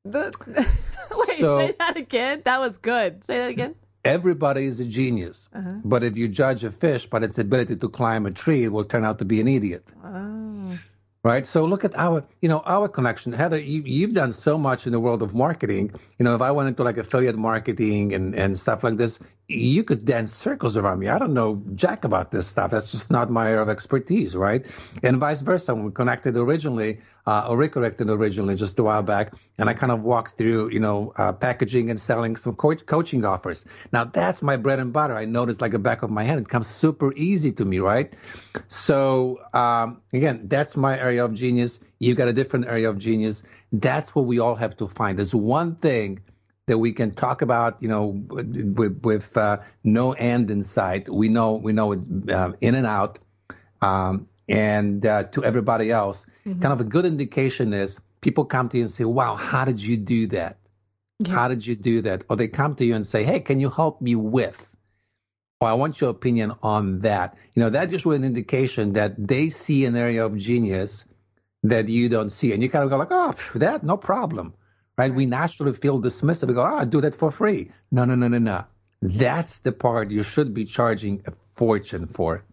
Speaker 6: The, wait, so, say that again. That was good. Say that again.
Speaker 7: Everybody is a genius, uh-huh. but if you judge a fish by its ability to climb a tree, it will turn out to be an idiot.
Speaker 6: Oh
Speaker 7: right? So look at our, you know, our connection. Heather, you, have done so much in the world of marketing. You know, if I went into like affiliate marketing and, and stuff like this, you could dance circles around me. I don't know jack about this stuff. That's just not my area of expertise, right? And vice versa. When we connected originally, uh, or reconnected originally just a while back, and I kind of walked through, you know, uh, packaging and selling some co- coaching offers. Now that's my bread and butter. I know it's like a back of my hand. It comes super easy to me, right? So, um, again, that's my area of genius. You've got a different area of genius. That's what we all have to find. There's one thing that we can talk about, you know, with, with uh, no end in sight. We know we know it uh, in and out, um, and uh, to everybody else, mm-hmm. kind of a good indication is people come to you and say, "Wow, how did you do that? Yeah. How did you do that?" Or they come to you and say, "Hey, can you help me with?" Or I want your opinion on that. You know, that just was an indication that they see an area of genius that you don't see, and you kind of go like, "Oh, that no problem." Right? We naturally feel dismissive. We go, oh, I do that for free. No, no, no, no, no. That's the part you should be charging a fortune for.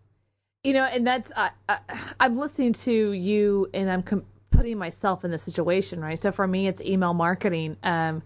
Speaker 6: You know, and that's, uh, uh, I'm listening to you and I'm com- putting myself in the situation, right? So for me, it's email marketing. Um,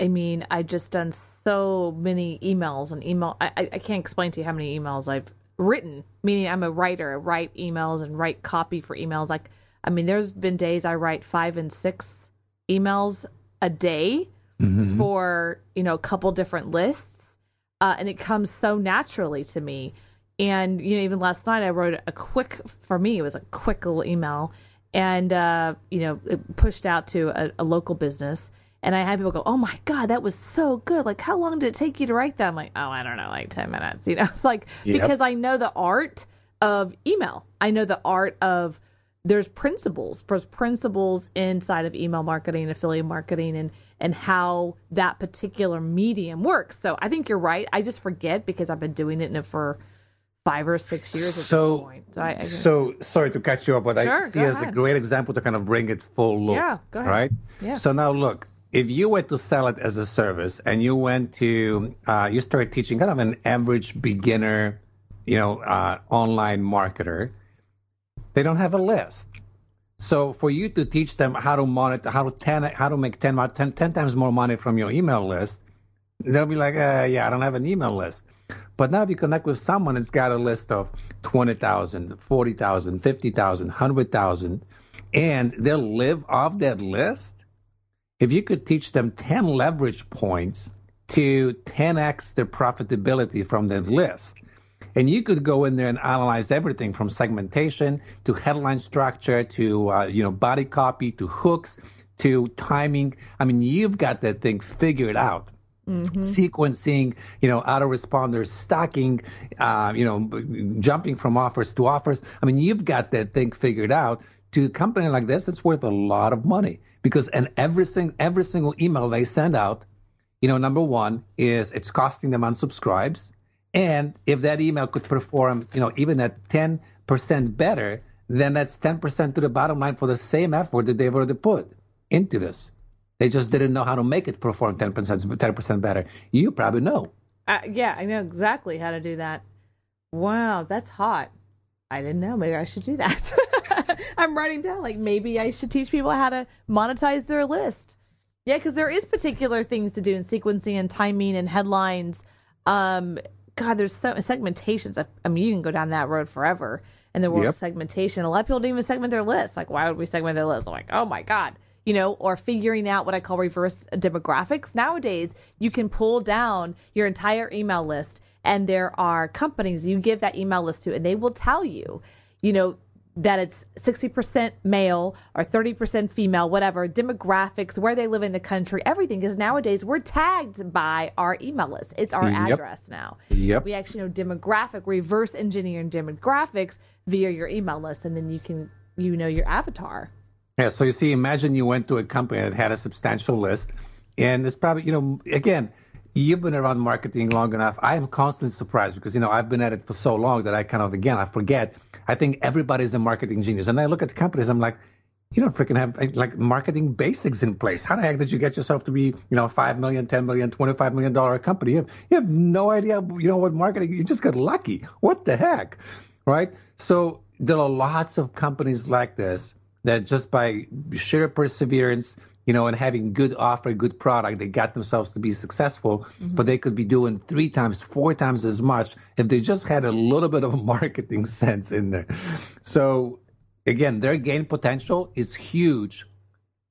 Speaker 6: I mean, I've just done so many emails and email. I, I can't explain to you how many emails I've written, meaning I'm a writer, I write emails and write copy for emails. Like, I mean, there's been days I write five and six emails a day mm-hmm. for you know a couple different lists uh, and it comes so naturally to me. And you know even last night i wrote a quick for me it was a quick little email and uh, you know it pushed out to a, a, local business and i had people go oh my god that was so good. Like how long did it take you to write that? I'm like oh i don't know like 10 minutes you know? It's like yep. because i know the art of email. I know the art of there's principles there's principles inside of email marketing affiliate marketing and and how that particular medium works so i think you're right i just forget because i've been doing it for five or six years at
Speaker 7: So-
Speaker 6: this point. So, I, I
Speaker 7: So sorry to catch you up, but
Speaker 6: Sure,
Speaker 7: I see as a great example to kind of bring it full loop.
Speaker 6: Yeah, go ahead.
Speaker 7: Right?
Speaker 6: Yeah.
Speaker 7: So now look, if you were to sell it as a service and you went to, uh, you started teaching kind of an average beginner, you know, uh, online marketer, they don't have a list. So for you to teach them how to monitor, how to ten, how to make 10, mo- 10, 10 times more money from your email list, they'll be like, uh, yeah, I don't have an email list. But now if you connect with someone that's got a list of 20,000, 40,000, 50,000, 100,000, and they'll live off that list, if you could teach them 10 leverage points to 10x their profitability from that list, and you could go in there and analyze everything from segmentation to headline structure to uh, you know body copy to hooks to timing. I mean, you've got that thing figured out. Sequencing, you know, autoresponders, stocking, uh, you know, jumping from offers to offers. I mean, you've got that thing figured out. To a company like this, it's worth a lot of money because and every single every single email they send out, you know, number one is it's costing them unsubscribes. And if that email could perform, you know, even at 10% better, then that's 10% to the bottom line for the same effort that they've already put into this. They just didn't know how to make it perform 10%, 10% better. You probably know.
Speaker 6: Uh, yeah, I know exactly how to do that. Wow, that's hot. I didn't know. Maybe I should do that. I'm writing down like maybe I should teach people how to monetize their list. Yeah, because there is particular things to do in sequencing and timing and headlines. Um, God, there's so segmentations. I, I mean, you can go down that road forever. In the world
Speaker 7: Yep.
Speaker 6: of segmentation, a lot of people don't even segment their lists. Like, why would we segment their list? I'm like, oh my god, you know, or figuring out what I call reverse demographics. Nowadays, you can pull down your entire email list, and there are companies you give that email list to, and they will tell you, you know, that it's 60% male or 30% female, whatever, demographics, where they live in the country, everything. Because nowadays we're tagged by our email list. It's our
Speaker 7: Yep.
Speaker 6: address now.
Speaker 7: Yep.
Speaker 6: We actually know demographic, reverse engineering demographics via your email list, and then you can, you know, your avatar.
Speaker 7: Yeah, so you see, imagine you went to a company that had a substantial list, and it's probably, you know, again, you've been around marketing long enough. I am constantly surprised because, you know, I've been at it for so long that I kind of, again, I forget. I think everybody's a marketing genius. And I look at the companies, I'm like, you don't freaking have eh, like marketing basics in place. How the heck did you get yourself to be, you know, 5 million, 10 million, 25 million dollar company? You have, you have no idea, you know, what marketing, you just got lucky. What the heck? Right? So there are lots of companies like this that just by sheer perseverance, you know, and having good offer, good product, they got themselves to be successful, but they could be doing three times, four times as much if they just had a little bit of marketing sense in there. So again, their gain potential is huge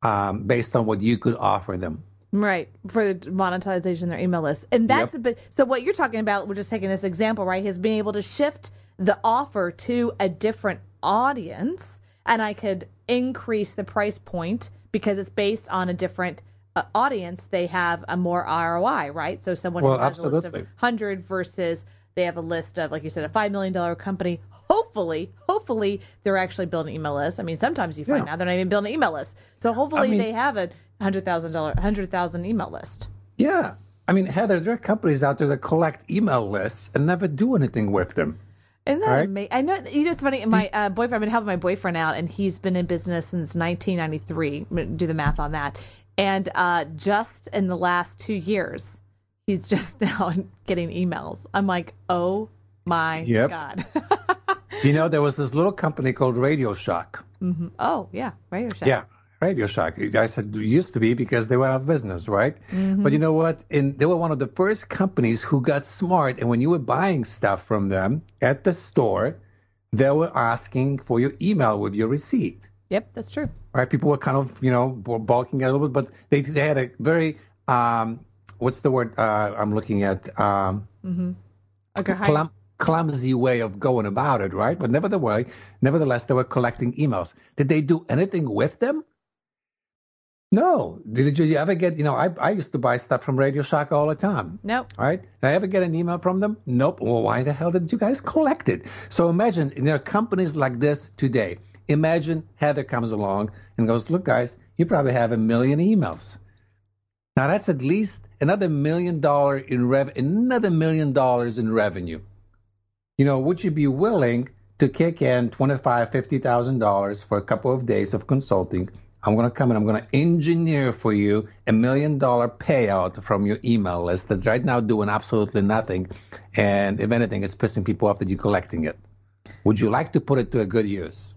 Speaker 7: um, based on what you could offer them.
Speaker 6: Right. For the monetization of their email list. And that's a bit so what you're talking about, we're just taking this example, right? Is being able to shift the offer to a different audience and I could increase the price point because it's based on a different uh, audience. They have a more ROI, right? So someone
Speaker 7: Well,
Speaker 6: who has a list of 100 versus they have a list of, like you said, a $5 million company. Hopefully, hopefully they're actually building email lists. I mean, sometimes you find
Speaker 7: Yeah.
Speaker 6: out they're not even building email lists. So hopefully
Speaker 7: mean-
Speaker 6: they have a hundred thousand dollar, hundred thousand email list.
Speaker 7: Yeah. I mean, Heather, there are companies out there that collect email lists and never do anything with them.
Speaker 6: Isn't that
Speaker 7: Right.
Speaker 6: amazing? I know you know it's funny. My uh, boyfriend, I've been helping my boyfriend out, and he's been in business since 1993. Do the math on that, and uh, just in the last two years, he's just now getting emails. I'm like, oh my
Speaker 7: Yep.
Speaker 6: god.
Speaker 7: You know, there was this little company called Radio Shack.
Speaker 6: oh yeah, Radio Shack.
Speaker 7: Yeah, Radio Shack. You guys said used to be because they went out of business, right? But you know what? And they were one of the first companies who got smart. And when you were buying stuff from them at the store, they were asking for your email with your receipt.
Speaker 6: Yep, that's true.
Speaker 7: Right? People were kind of, you know, balking a little bit, but they they had a very um, what's the word uh, I'm looking at? Um,
Speaker 6: Okay, hi.
Speaker 7: clum- clumsy way of going about it, right? But nevertheless, nevertheless, they were collecting emails. Did they do anything with them? No. Did you ever get, you know, I, I used to buy stuff from Radio Shack all the time.
Speaker 6: Nope.
Speaker 7: Right? Did I ever get an email from them? Nope. Well, why the hell did you guys collect it? So imagine there are companies like this today. Imagine Heather comes along and goes, look, guys, you probably have a million emails. Now that's at least another million dollar in rev, another million dollars in revenue. you know, would you be willing to kick in twenty-five, fifty thousand dollars for a couple of days of consulting? I'm going to come and I'm going to engineer for you a million dollar payout from your email list that's right now doing absolutely nothing. And if anything, it's pissing people off that you're collecting it. Would you like to put it to a good use?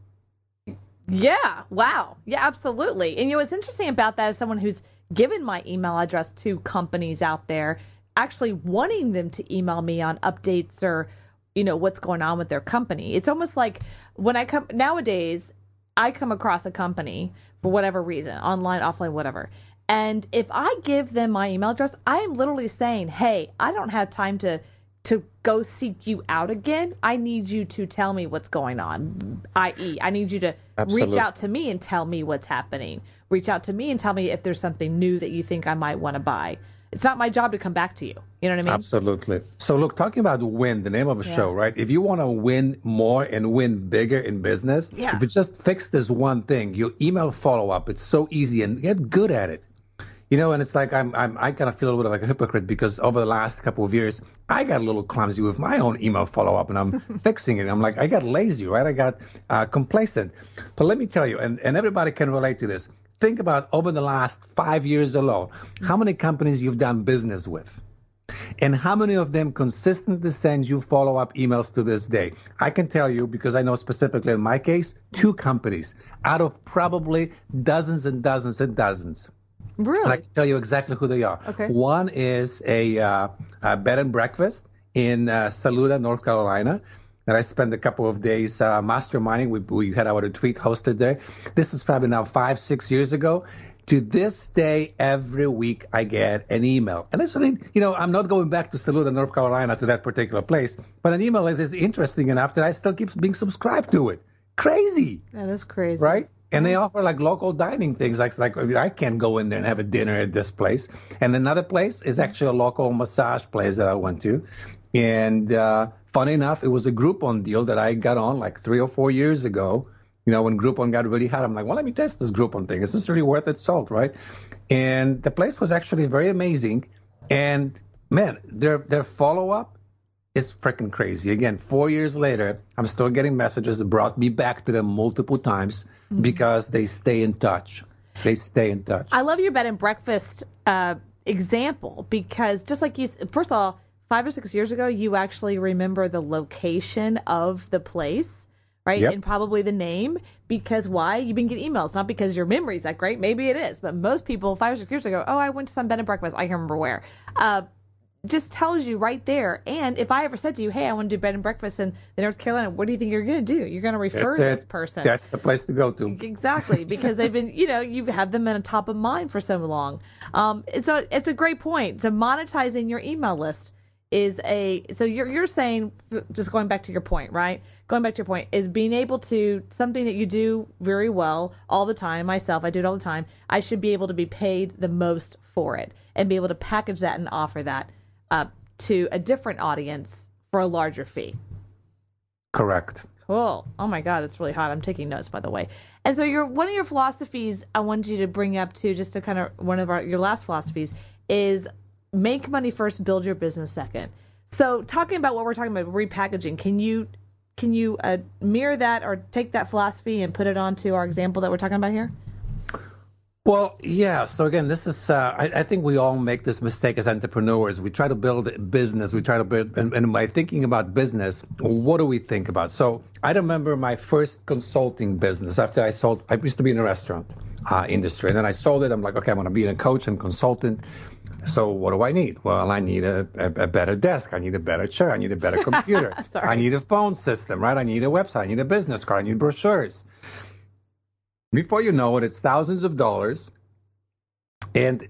Speaker 6: Yeah. Wow. Yeah, absolutely. And you know what's interesting about that is someone who's given my email address to companies out there, actually wanting them to email me on updates or you know what's going on with their company. It's almost like when I come nowadays, I come across a company for whatever reason, online, offline, whatever. And if I give them my email address, I am literally saying, "Hey, I don't have time to to go seek you out again. I need you to tell me what's going on. I.e., I need you to Absolutely. reach out to me and tell me what's happening. Reach out to me and tell me if there's something new that you think I might want to buy. It's not my job to come back to you. You know what I mean?
Speaker 7: Absolutely. So, look, talking about win, the name of a yeah. show, right? If you want to win more and win bigger in business, yeah. if you just fix this one thing, your email follow up, it's so easy and get good at it. You know, and it's like I'm, I'm I kind of feel a little bit like a hypocrite because over the last couple of years, I got a little clumsy with my own email follow up, and I'm fixing it. I'm like, I got lazy, right? I got uh, complacent. But let me tell you, and, and everybody can relate to this. Think about over the last five years alone, how many companies you've done business with. And how many of them consistently send you follow up emails to this day? I can tell you because I know specifically in my case, two companies out of probably dozens and dozens and dozens.
Speaker 6: Really?
Speaker 7: And I can tell you exactly who they are.
Speaker 6: Okay.
Speaker 7: One is a, uh, a bed and breakfast in uh, Saluda, North Carolina. And I spent a couple of days uh, masterminding. We, we had our retreat hosted there. This is probably now five, six years ago. To this day, every week I get an email. And it's, you know, I'm not going back to Saluda, North Carolina to that particular place, but an email is interesting enough that I still keep being subscribed to it. Crazy.
Speaker 6: That is crazy.
Speaker 7: Right? And they offer like local dining things. Like, like I can't go in there and have a dinner at this place. And another place is actually a local massage place that I went to. And uh, funny enough, it was a Groupon deal that I got on like three or four years ago. You know, when Groupon got really hot, I'm like, well, let me test this Groupon thing. Is this really worth its salt, right? And the place was actually very amazing. And man, their their follow up is freaking crazy. Again, four years later, I'm still getting messages that brought me back to them multiple times mm-hmm. because they stay in touch. They stay in touch.
Speaker 6: I love your bed and breakfast uh, example because just like you, first of all, five or six years ago, you actually remember the location of the place, right? Yep. And probably the name because why? You've been getting emails, not because your memory's that great. Maybe it is, but most people five or six years ago, oh, I went to some bed and breakfast. I can't remember where. Uh, just tells you right there. And if I ever said to you, "Hey, I want to do bed and breakfast in the North Carolina," what do you think you're going to do? You're going to refer That's this
Speaker 7: it.
Speaker 6: person.
Speaker 7: That's the place to go to.
Speaker 6: Exactly, because they've been, you know, you've had them in a top of mind for so long. Um, it's a it's a great point. So monetizing your email list is a so you're you're saying just going back to your point, right? Going back to your point is being able to something that you do very well all the time. Myself, I do it all the time. I should be able to be paid the most for it and be able to package that and offer that uh, to a different audience for a larger fee.
Speaker 7: Correct.
Speaker 6: Cool. Oh my God, that's really hot. I'm taking notes, by the way. And so, your one of your philosophies I wanted you to bring up too, just to kind of one of our your last philosophies is make money first, build your business second. So, talking about what we're talking about, repackaging, can you can you uh, mirror that or take that philosophy and put it onto our example that we're talking about here?
Speaker 7: Well, yeah. So again, this is, uh, I, I, think we all make this mistake as entrepreneurs. We try to build a business. We try to build, and, and by thinking about business, what do we think about? So I remember my first consulting business after I sold, I used to be in the restaurant uh, industry. And then I sold it. I'm like, okay, I'm going to be a coach and consultant. So what do I need? Well, I need a, a, a, better desk. I need a better chair. I need a better computer. I need a phone system, right? I need a website. I need a business card. I need brochures. Before you know it, it's thousands of dollars. And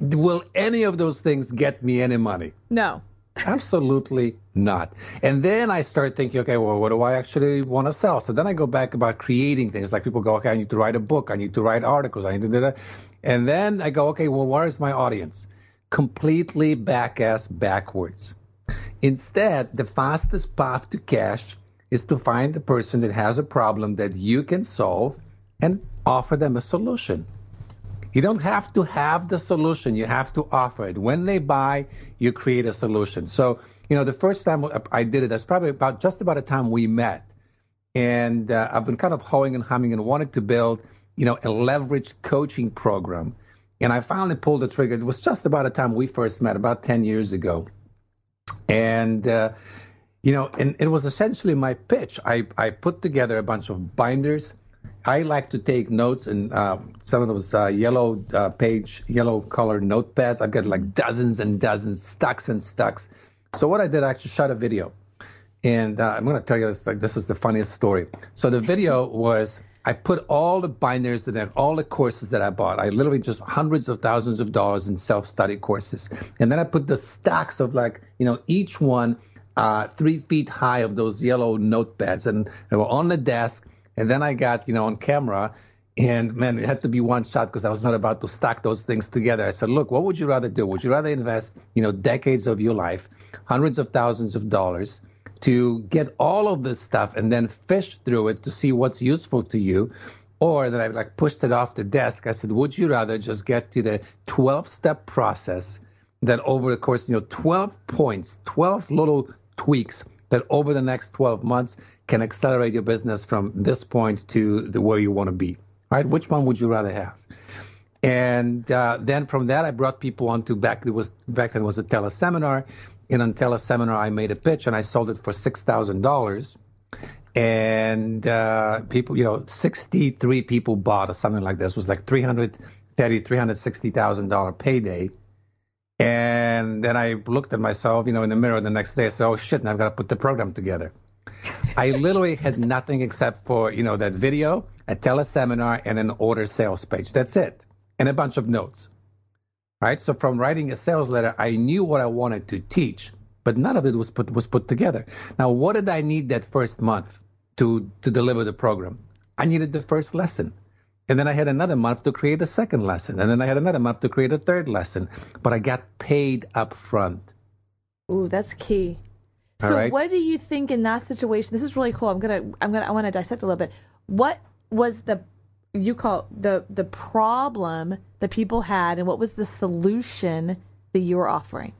Speaker 7: will any of those things get me any money?
Speaker 6: No.
Speaker 7: Absolutely not. And then I start thinking, okay, well, what do I actually want to sell? So then I go back about creating things. Like people go, okay, I need to write a book. I need to write articles. I need to do that. And then I go, okay, well, where is my audience? Completely back ass backwards. Instead, the fastest path to cash is to find the person that has a problem that you can solve and offer them a solution. You don't have to have the solution, you have to offer it. When they buy, you create a solution. So you know, the first time I did it, that's probably about just about the time we met. And uh, I've been kind of hoeing and humming and wanted to build, you know, a leveraged coaching program. And I finally pulled the trigger. It was just about the time we first met, about 10 years ago. And, uh, you know, and it was essentially my pitch. I, I put together a bunch of binders. I like to take notes in uh, some of those uh, yellow uh, page, yellow colored notepads. I've got like dozens and dozens, stacks and stacks. So what I did, I actually shot a video. And uh, I'm going to tell you this, like, this is the funniest story. So the video was I put all the binders that all the courses that I bought. I literally just hundreds of thousands of dollars in self-study courses. And then I put the stacks of like, you know, each one uh, three feet high of those yellow notepads, and they were on the desk. And then I got, you know, on camera, and man, it had to be one shot because I was not about to stack those things together. I said, look, what would you rather do? Would you rather invest, you know, decades of your life, hundreds of thousands of dollars to get all of this stuff and then fish through it to see what's useful to you? Or that I like pushed it off the desk. I said, would you rather just get to the 12 step process that over the course, you know, 12 points, 12 little tweaks that over the next 12 months can accelerate your business from this point to the where you want to be. Right? Which one would you rather have? And uh, then from that, I brought people onto back. It was back then it was a teleseminar. In a teleseminar, I made a pitch and I sold it for six thousand dollars. And uh, people, you know, sixty-three people bought or something like this. It was like three hundred thirty, three hundred sixty thousand dollar payday. And then I looked at myself, you know, in the mirror the next day. I said, "Oh shit!" And I've got to put the program together. I literally had nothing except for you know that video, a teleseminar, and an order sales page. That's it, and a bunch of notes. Right. So from writing a sales letter, I knew what I wanted to teach, but none of it was put was put together. Now, what did I need that first month to to deliver the program? I needed the first lesson. And then I had another month to create a second lesson. And then I had another month to create a third lesson. But I got paid up front.
Speaker 6: Ooh, that's key. so
Speaker 7: right.
Speaker 6: what do you think in that situation? This is really cool. I'm gonna I'm gonna I want to dissect a little bit. What was the you call the the problem that people had and what was the solution that you were offering?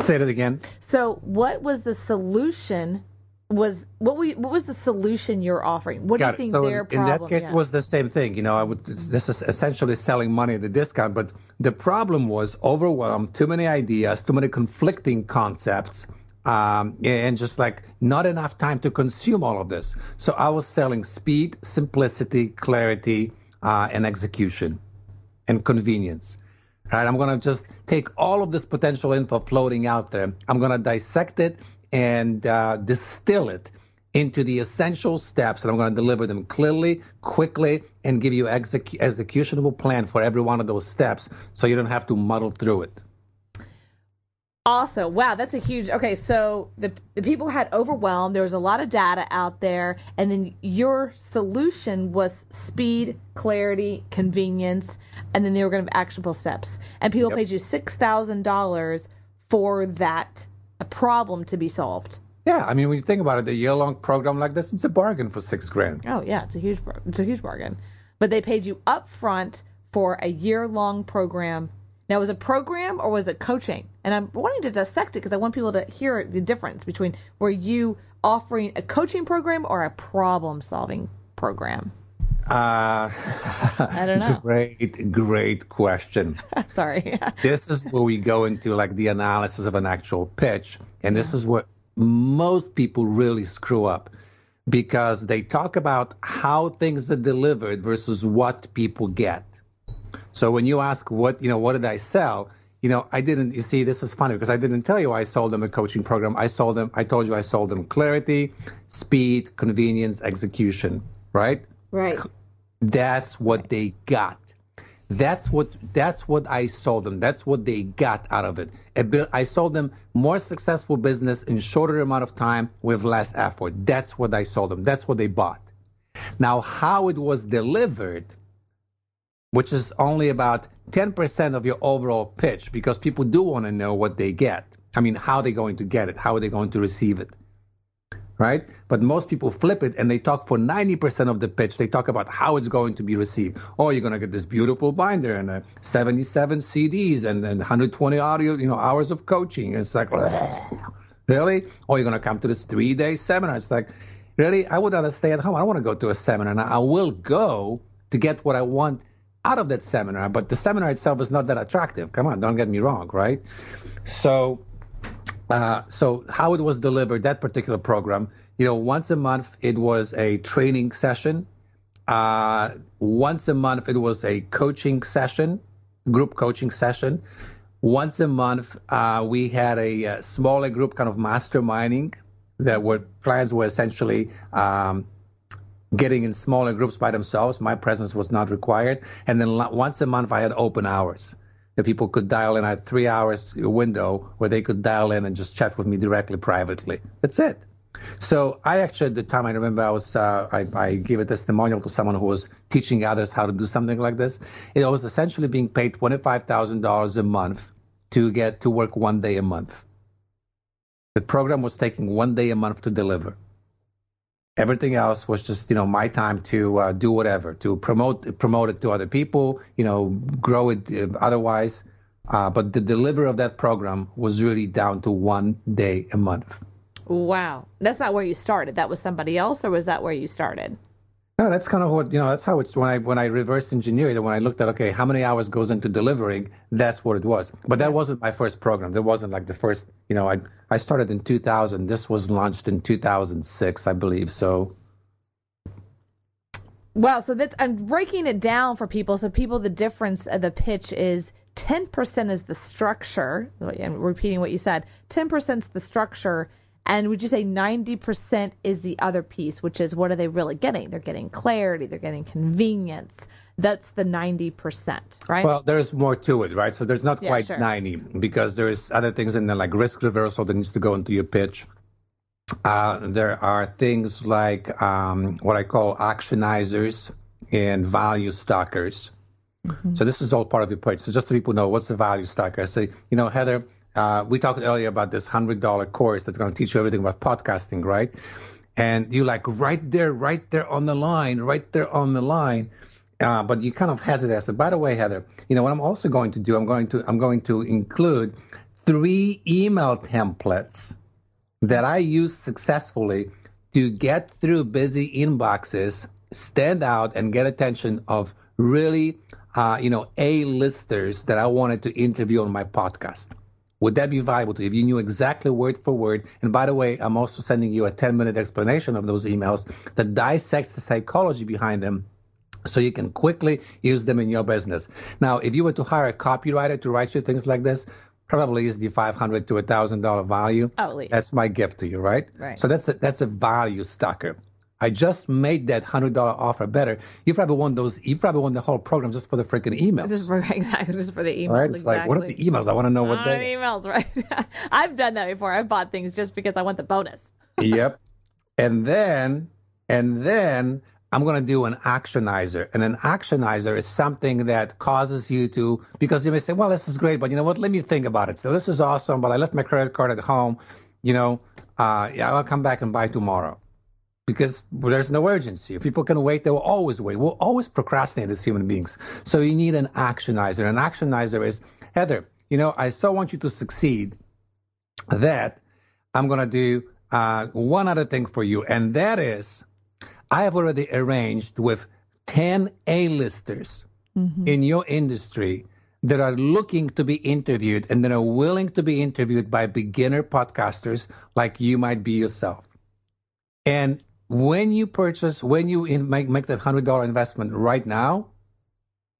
Speaker 7: Say it again.
Speaker 6: So what was the solution was what we what was the solution you're offering? What
Speaker 7: Got
Speaker 6: do you think
Speaker 7: So
Speaker 6: their
Speaker 7: in,
Speaker 6: problem?
Speaker 7: in that case,
Speaker 6: yeah.
Speaker 7: it was the same thing. You know, I would. This is essentially selling money at a discount, but the problem was overwhelmed, too many ideas, too many conflicting concepts, um, and just like not enough time to consume all of this. So I was selling speed, simplicity, clarity, uh, and execution, and convenience. Right? I'm going to just take all of this potential info floating out there. I'm going to dissect it and uh, distill it into the essential steps, and I'm going to deliver them clearly, quickly, and give you execu- executionable plan for every one of those steps, so you don't have to muddle through it.
Speaker 6: Awesome. Wow, that's a huge. Okay, so the, the people had overwhelmed. There was a lot of data out there, and then your solution was speed, clarity, convenience, and then they were going to have actionable steps. And people
Speaker 7: Yep.
Speaker 6: paid you six thousand dollars for that a problem to be solved.
Speaker 7: Yeah, I mean, when you think about it, the year-long program like this, it's a bargain for six grand.
Speaker 6: Oh yeah, it's a huge it's a huge bargain. But they paid you up front for a year long program. Now was it program or was it coaching? And I'm wanting to dissect it because I want people to hear the difference between were you offering a coaching program or a problem solving program?
Speaker 7: Uh,
Speaker 6: I don't know.
Speaker 7: great, great question.
Speaker 6: Sorry.
Speaker 7: this is where we go into like the analysis of an actual pitch. And this is what most people really screw up because they talk about how things are delivered versus what people get. So when you ask what, you know, what did I sell? You know, I didn't, you see, this is funny because I didn't tell you I sold them a coaching program. I sold them, I told you I sold them clarity, speed, convenience, execution, right?
Speaker 6: right.
Speaker 7: That's what they got. That's what that's what I sold them. That's what they got out of it. I sold them more successful business in shorter amount of time with less effort. That's what I sold them. That's what they bought. Now, how it was delivered, which is only about 10% of your overall pitch, because people do want to know what they get. I mean, how are they going to get it? How are they going to receive it? right? But most people flip it and they talk for 90% of the pitch. They talk about how it's going to be received. Oh, you're going to get this beautiful binder and uh, 77 CDs and, and 120 audio, you know, hours of coaching. And it's like, really? Oh, you're going to come to this three day seminar. It's like, really? I would rather stay at home. I want to go to a seminar. Now, I will go to get what I want out of that seminar, but the seminar itself is not that attractive. Come on, don't get me wrong, right? So, uh, so how it was delivered, that particular program, you know, once a month it was a training session. Uh, once a month it was a coaching session, group coaching session. Once a month uh, we had a, a, smaller group kind of masterminding that were clients were essentially um, getting in smaller groups by themselves. My presence was not required. And then once a month I had open hours that people could dial in. I had three hours window where they could dial in and just chat with me directly privately. That's it. So I actually, at the time, I remember I was, uh, I, I, gave a testimonial to someone who was teaching others how to do something like this. It was essentially being paid $25,000 a month to get to work one day a month. The program was taking one day a month to deliver. Everything else was just, you know, my time to uh, do whatever, to promote promote it to other people, you know, grow it uh, otherwise. Uh, but the delivery of that program was really down to one day a month.
Speaker 6: Wow, that's not where you started. That was somebody else, or was that where you started?
Speaker 7: No, that's kind of what you know. That's how it's when I when I reversed engineered it. When I looked at okay, how many hours goes into delivering? That's what it was. But that wasn't my first program. That wasn't like the first. You know, I I started in 2000. This was launched in 2006, I believe. So.
Speaker 6: Wow. So that's I'm breaking it down for people. So people, the difference of the pitch is 10% is the structure. I'm repeating what you said, 10% is the structure and would you say 90% is the other piece, which is what are they really getting? They're getting clarity, they're getting convenience. That's the 90%, right?
Speaker 7: Well, there's more to it, right? So there's not yeah, quite sure. 90 because there's other things in there like risk reversal that needs to go into your pitch. Uh, there are things like um, what I call actionizers and value stalkers. Mm-hmm. So this is all part of your pitch. So just so people know, what's a value stalker? I say, you know, Heather, uh, we talked earlier about this hundred dollar course that's going to teach you everything about podcasting, right? And you like right there, right there on the line, right there on the line. Uh, but you kind of hesitate. I said, by the way, Heather, you know what I'm also going to do? I'm going to I'm going to include three email templates that I use successfully to get through busy inboxes, stand out, and get attention of really, uh, you know, A listers that I wanted to interview on my podcast. Would that be viable to you if you knew exactly word for word? And by the way, I'm also sending you a 10 minute explanation of those emails that dissects the psychology behind them so you can quickly use them in your business. Now, if you were to hire a copywriter to write you things like this, probably is the 500 to a thousand dollar value.
Speaker 6: Oh,
Speaker 7: that's my gift to you, right?
Speaker 6: Right.
Speaker 7: So that's a, that's a value stalker. I just made that hundred dollar offer better. You probably want those. You probably want the whole program just for the freaking emails.
Speaker 6: Just for exactly just for the emails.
Speaker 7: Right? It's
Speaker 6: exactly.
Speaker 7: like what are the emails? I want to know what they
Speaker 6: emails. Right? I've done that before. I've bought things just because I want the bonus.
Speaker 7: yep. And then and then I'm going to do an actionizer. And an actionizer is something that causes you to, because you may say, well, this is great, but you know what? Let me think about it. So this is awesome, but I left my credit card at home. You know, uh, yeah, I'll come back and buy tomorrow because there's no urgency. If people can wait, they will always wait. We'll always procrastinate as human beings. So you need an actionizer. An actionizer is, Heather, you know, I so want you to succeed that I'm going to do uh, one other thing for you. And that is, I have already arranged with 10 A-listers mm-hmm. in your industry that are looking to be interviewed and that are willing to be interviewed by beginner podcasters like you might be yourself. And when you purchase, when you in, make, make that $100 investment right now,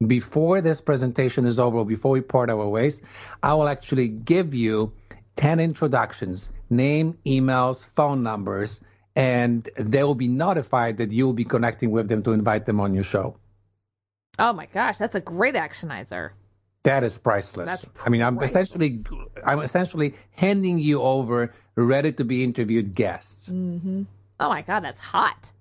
Speaker 7: before this presentation is over, before we part our ways, I will actually give you 10 introductions, name, emails, phone numbers, and they will be notified that you will be connecting with them to invite them on your show.
Speaker 6: Oh my gosh, that's a great actionizer.
Speaker 7: That is priceless. That's priceless. I mean, I'm essentially, I'm essentially handing you over ready to be interviewed guests.
Speaker 6: Mm-hmm. Oh my god, that's hot.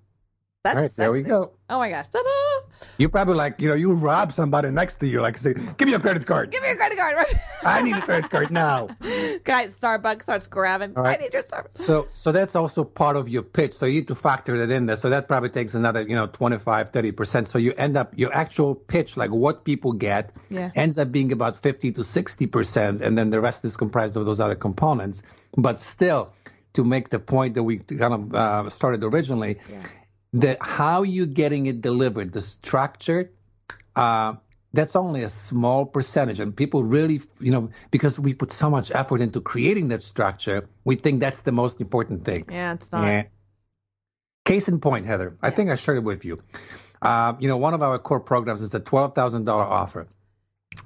Speaker 6: That's
Speaker 7: All right, there we go.
Speaker 6: Oh my gosh. Ta-da!
Speaker 7: You probably like, you know, you rob somebody next to you, like say, give me your credit card.
Speaker 6: Give me your credit card.
Speaker 7: I need a credit card now.
Speaker 6: Guy at Starbucks starts grabbing.
Speaker 7: All right.
Speaker 6: I need your Starbucks.
Speaker 7: So, so that's also part of your pitch. So you need to factor that in there. So that probably takes another, you know, 25, 30%. So you end up, your actual pitch, like what people get,
Speaker 6: Yeah.
Speaker 7: ends up being about 50 to 60%. And then the rest is comprised of those other components. But still, to make the point that we kind of uh, started originally, that how you getting it delivered, the structure, uh, that's only a small percentage. And people really, you know, because we put so much effort into creating that structure, we think that's the most important thing.
Speaker 6: Yeah, it's not.
Speaker 7: Yeah. Case in point, Heather, I think I shared it with you. Uh, you know, one of our core programs is a $12,000 offer.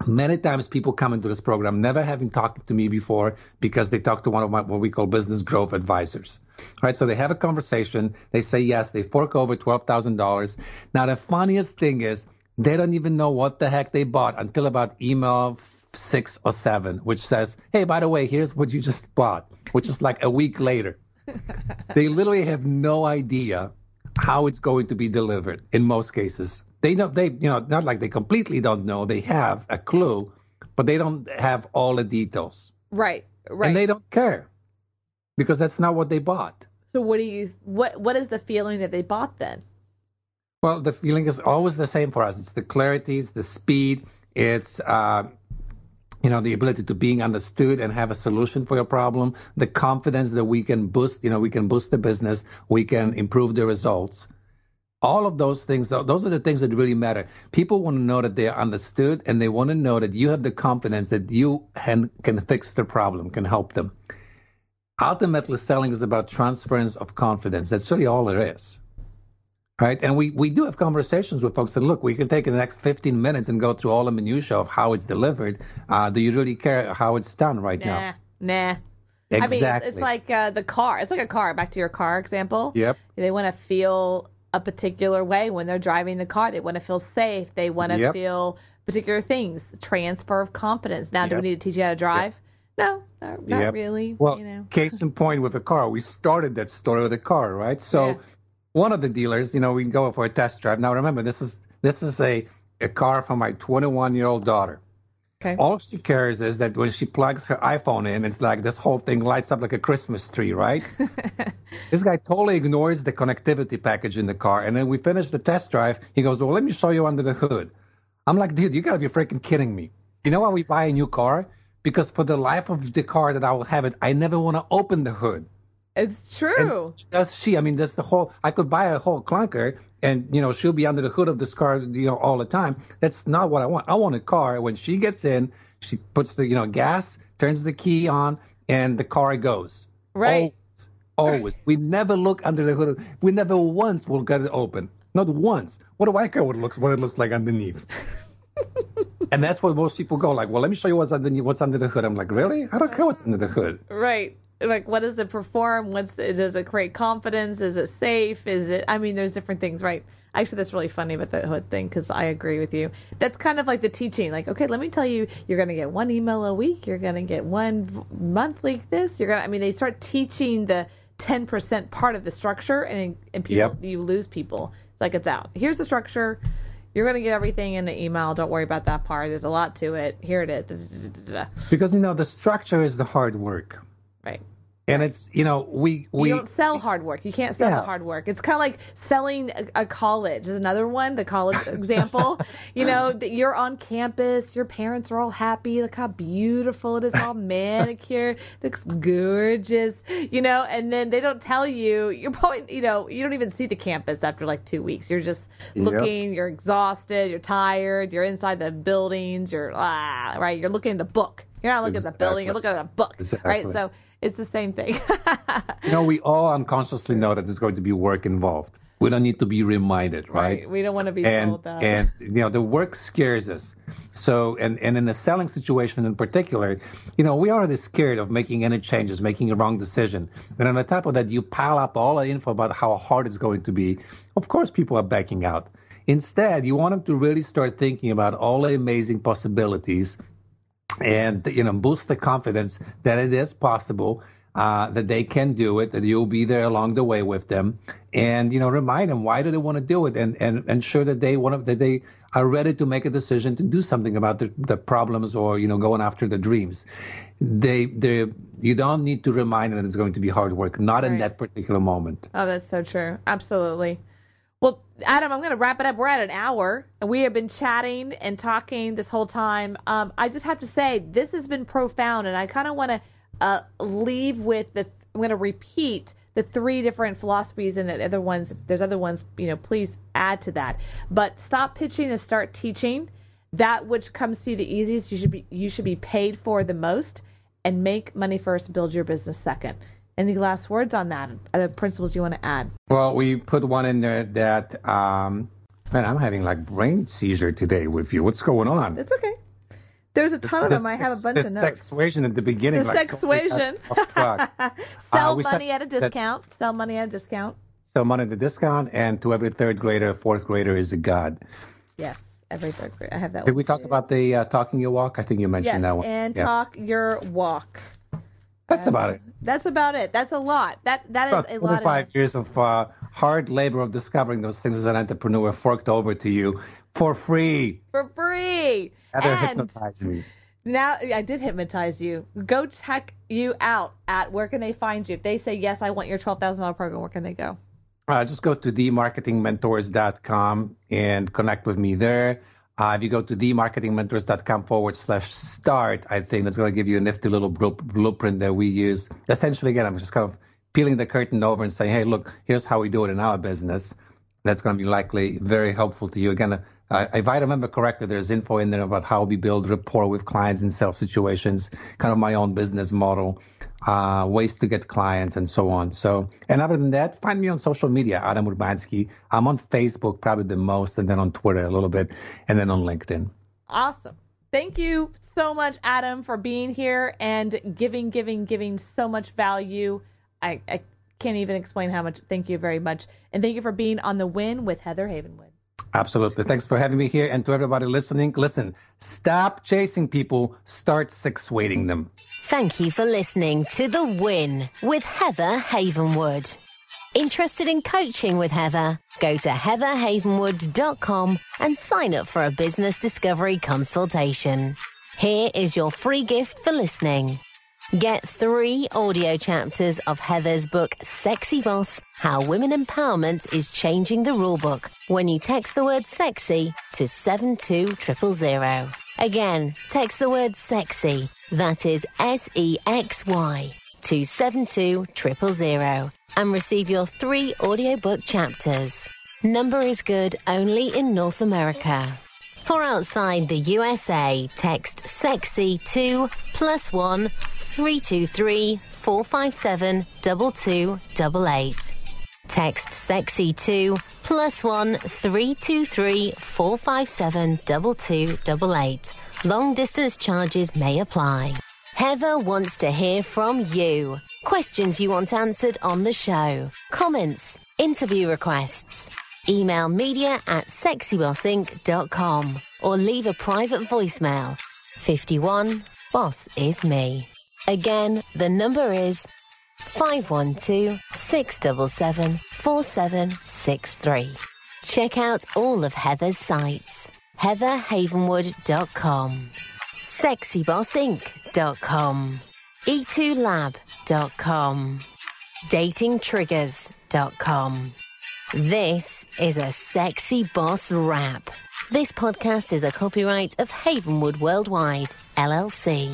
Speaker 7: Many times people come into this program never having talked to me before because they talk to one of my what we call business growth advisors. Right? So they have a conversation, they say yes, they fork over $12,000. Now the funniest thing is they don't even know what the heck they bought until about email six or seven, which says, Hey, by the way, here's what you just bought, which is like a week later. they literally have no idea how it's going to be delivered in most cases. They know they you know not like they completely don't know. They have a clue, but they don't have all the details.
Speaker 6: Right. Right.
Speaker 7: And they don't care because that's not what they bought.
Speaker 6: so what do you what what is the feeling that they bought then?
Speaker 7: Well, the feeling is always the same for us. It's the clarity, it's the speed, it's uh, you know the ability to being understood and have a solution for your problem, the confidence that we can boost. You know, we can boost the business, we can improve the results. All of those things, those are the things that really matter. People want to know that they're understood and they want to know that you have the confidence that you can, can fix the problem, can help them. Ultimately, selling is about transference of confidence. That's really all there is. Right. And we, we do have conversations with folks that look, we can take the next 15 minutes and go through all the minutiae of how it's delivered. Uh, do you really care how it's done right
Speaker 6: Nah. Nah.
Speaker 7: now?
Speaker 6: I mean, it's, it's like uh, the car. It's like a car. Back to your car example.
Speaker 7: Yep.
Speaker 6: They want to feel a particular way when they're driving the car. They want to feel safe. They want to
Speaker 7: Yep.
Speaker 6: feel particular things. Transfer of confidence. Now, do we need to teach you how to drive? No, not, not
Speaker 7: Yep.
Speaker 6: really.
Speaker 7: Well,
Speaker 6: you know.
Speaker 7: case in point with a car, we started that story with a car, right? So
Speaker 6: Yeah.
Speaker 7: one of the dealers, you know, we can go for a test drive. Now remember, this is this is a, a car for my 21 year old daughter.
Speaker 6: Okay.
Speaker 7: All she cares is that when she plugs her iPhone in, it's like this whole thing lights up like a Christmas tree, right? this guy totally ignores the connectivity package in the car. And then we finish the test drive. He goes, Well, let me show you under the hood. I'm like, dude, you gotta be freaking kidding me. You know why we buy a new car? Because for the life of the car that I will have it, I never want to open the hood.
Speaker 6: It's true.
Speaker 7: Does she? I mean, that's the whole. I could buy a whole clunker, and you know, she'll be under the hood of this car, you know, all the time. That's not what I want. I want a car when she gets in, she puts the you know gas, turns the key on, and the car goes.
Speaker 6: Right.
Speaker 7: Always, always. We never look under the hood. We never once will get it open. Not once. What do I care what it looks what it looks like underneath? and that's where most people go. Like, well, let me show you what's underneath. What's under the hood? I'm like, really? I don't care what's under the hood.
Speaker 6: Right. Like, what does it perform? What's does it create confidence? Is it safe? Is it? I mean, there's different things, right? Actually, that's really funny about the hood thing because I agree with you. That's kind of like the teaching. Like, okay, let me tell you, you're going to get one email a week. You're going to get one monthly. This. You're going. to I mean, they start teaching the ten percent part of the structure, and and people
Speaker 7: Yep.
Speaker 6: you lose people. It's like it's out. Here's the structure. You're going to get everything in the email. Don't worry about that part. There's a lot to it. Here it is.
Speaker 7: Because you know the structure is the hard work.
Speaker 6: Right.
Speaker 7: And it's you know we we
Speaker 6: you don't sell hard work. You can't sell
Speaker 7: Yeah.
Speaker 6: the hard work. It's kind of like selling a, a college. Is another one. The college example. you know, that you're on campus. Your parents are all happy. Look how beautiful it is. All manicured. Looks gorgeous. You know, and then they don't tell you. You're probably you know you don't even see the campus after like two weeks. You're just looking. You're exhausted. You're tired. You're inside the buildings. You're ah right. You're looking at the book. You're not looking at the building. You're looking at a book. Right. So it's the same thing.
Speaker 7: you know we all unconsciously know that there's going to be work involved. We don't need to be reminded, right?
Speaker 6: We don't want to be
Speaker 7: and
Speaker 6: told that.
Speaker 7: and you know the work scares us. So and and in the selling situation in particular, you know we are already scared of making any changes, making a wrong decision. And on the top of that, you pile up all the info about how hard it's going to be. Of course, people are backing out. Instead, you want them to really start thinking about all the amazing possibilities and you know boost the confidence that it is possible uh, that they can do it, that you'll be there along the way with them, and you know, remind them why do they want to do it, and and ensure that they want to, that they are ready to make a decision to do something about the, the problems or you know going after the dreams. They they you don't need to remind them that it's going to be hard work, not in that particular moment.
Speaker 6: Oh, that's so true. Absolutely. Well, Adam, I'm going to wrap it up. We're at an hour, and we have been chatting and talking this whole time. Um, I just have to say, this has been profound, and I kind of want to uh, leave with the. I'm going to repeat the three different philosophies, and the other ones. There's other ones, you know, please add to that. But stop pitching and start teaching. That which comes to you the easiest, you should be you should be paid for the most, and make money first, build your business second. Any last words on that? Other principles you want to add?
Speaker 7: Well, we put one in there that, um, man, I'm having like brain seizure today with you. What's going on?
Speaker 6: It's okay. There's a ton of them. I have a bunch
Speaker 7: the
Speaker 6: of notes.
Speaker 7: sexuation at the beginning.
Speaker 6: The
Speaker 7: like,
Speaker 6: sexuation.
Speaker 7: oh.
Speaker 6: Sell
Speaker 7: Uh,
Speaker 6: money at a
Speaker 7: that-
Speaker 6: discount. Sell money at a discount.
Speaker 7: Sell money at a discount, and to every third grader, fourth grader is a god.
Speaker 6: Yes, every third grade. I have that.
Speaker 7: Did we talk
Speaker 6: too.
Speaker 7: about the uh, talking your walk? I think you mentioned
Speaker 6: Yes,
Speaker 7: that one.
Speaker 6: and
Speaker 7: Yeah.
Speaker 6: talk your walk.
Speaker 7: That's about it.
Speaker 6: That's about it. That's a lot. That that is
Speaker 7: About
Speaker 6: a lot.
Speaker 7: Five
Speaker 6: Of,
Speaker 7: years of uh, hard labor of discovering those things as an entrepreneur forked over to you for free.
Speaker 6: for free.
Speaker 7: Heather
Speaker 6: and
Speaker 7: hypnotized me.
Speaker 6: now I did hypnotize you. Go check you out at where can they find you? If they say yes, I want your twelve thousand dollar program. Where can they go?
Speaker 7: Uh, just go to themarketingmentors.com and connect with me there. Uh, if you go to themarketingmentors.com forward slash start, I think that's going to give you a nifty little blueprint that we use. Essentially, again, I'm just kind of peeling the curtain over and saying, hey, look, here's how we do it in our business. That's going to be likely very helpful to you. Again, uh, if I remember correctly, there's info in there about how we build rapport with clients in sales situations, kind of my own business model, uh, ways to get clients and so on. So, and other than that, find me on social media, Adam Urbanski. I'm on Facebook probably the most and then on Twitter a little bit and then on LinkedIn.
Speaker 6: Awesome. Thank you so much, Adam, for being here and giving, giving, giving so much value. I, I can't even explain how much. Thank you very much. And thank you for being on the win with Heather Havenwood.
Speaker 7: Absolutely. Thanks for having me here. And to everybody listening, listen, stop chasing people, start six weighting them.
Speaker 5: Thank you for listening to The Win with Heather Havenwood. Interested in coaching with Heather? Go to heatherhavenwood.com and sign up for a business discovery consultation. Here is your free gift for listening. Get three audio chapters of Heather's book, Sexy Boss How Women Empowerment is Changing the Rulebook when you text the word sexy to 72000. Again, text the word sexy, that is S E X Y, to 72000 and receive your three audiobook chapters. Number is good only in North America. For outside the USA, text sexy to plus one 323 457 2288. Text sexy to plus one 323 457 2288. Long distance charges may apply. Heather wants to hear from you. Questions you want answered on the show, comments, interview requests. Email media at sexybossinc.com or leave a private voicemail. 51 Boss is me. Again, the number is 512 677 4763. Check out all of Heather's sites. heatherhavenwood.com, sexybossinc.com, e2lab.com, datingtriggers.com. This is a sexy boss rap. This podcast is a copyright of Havenwood Worldwide, LLC.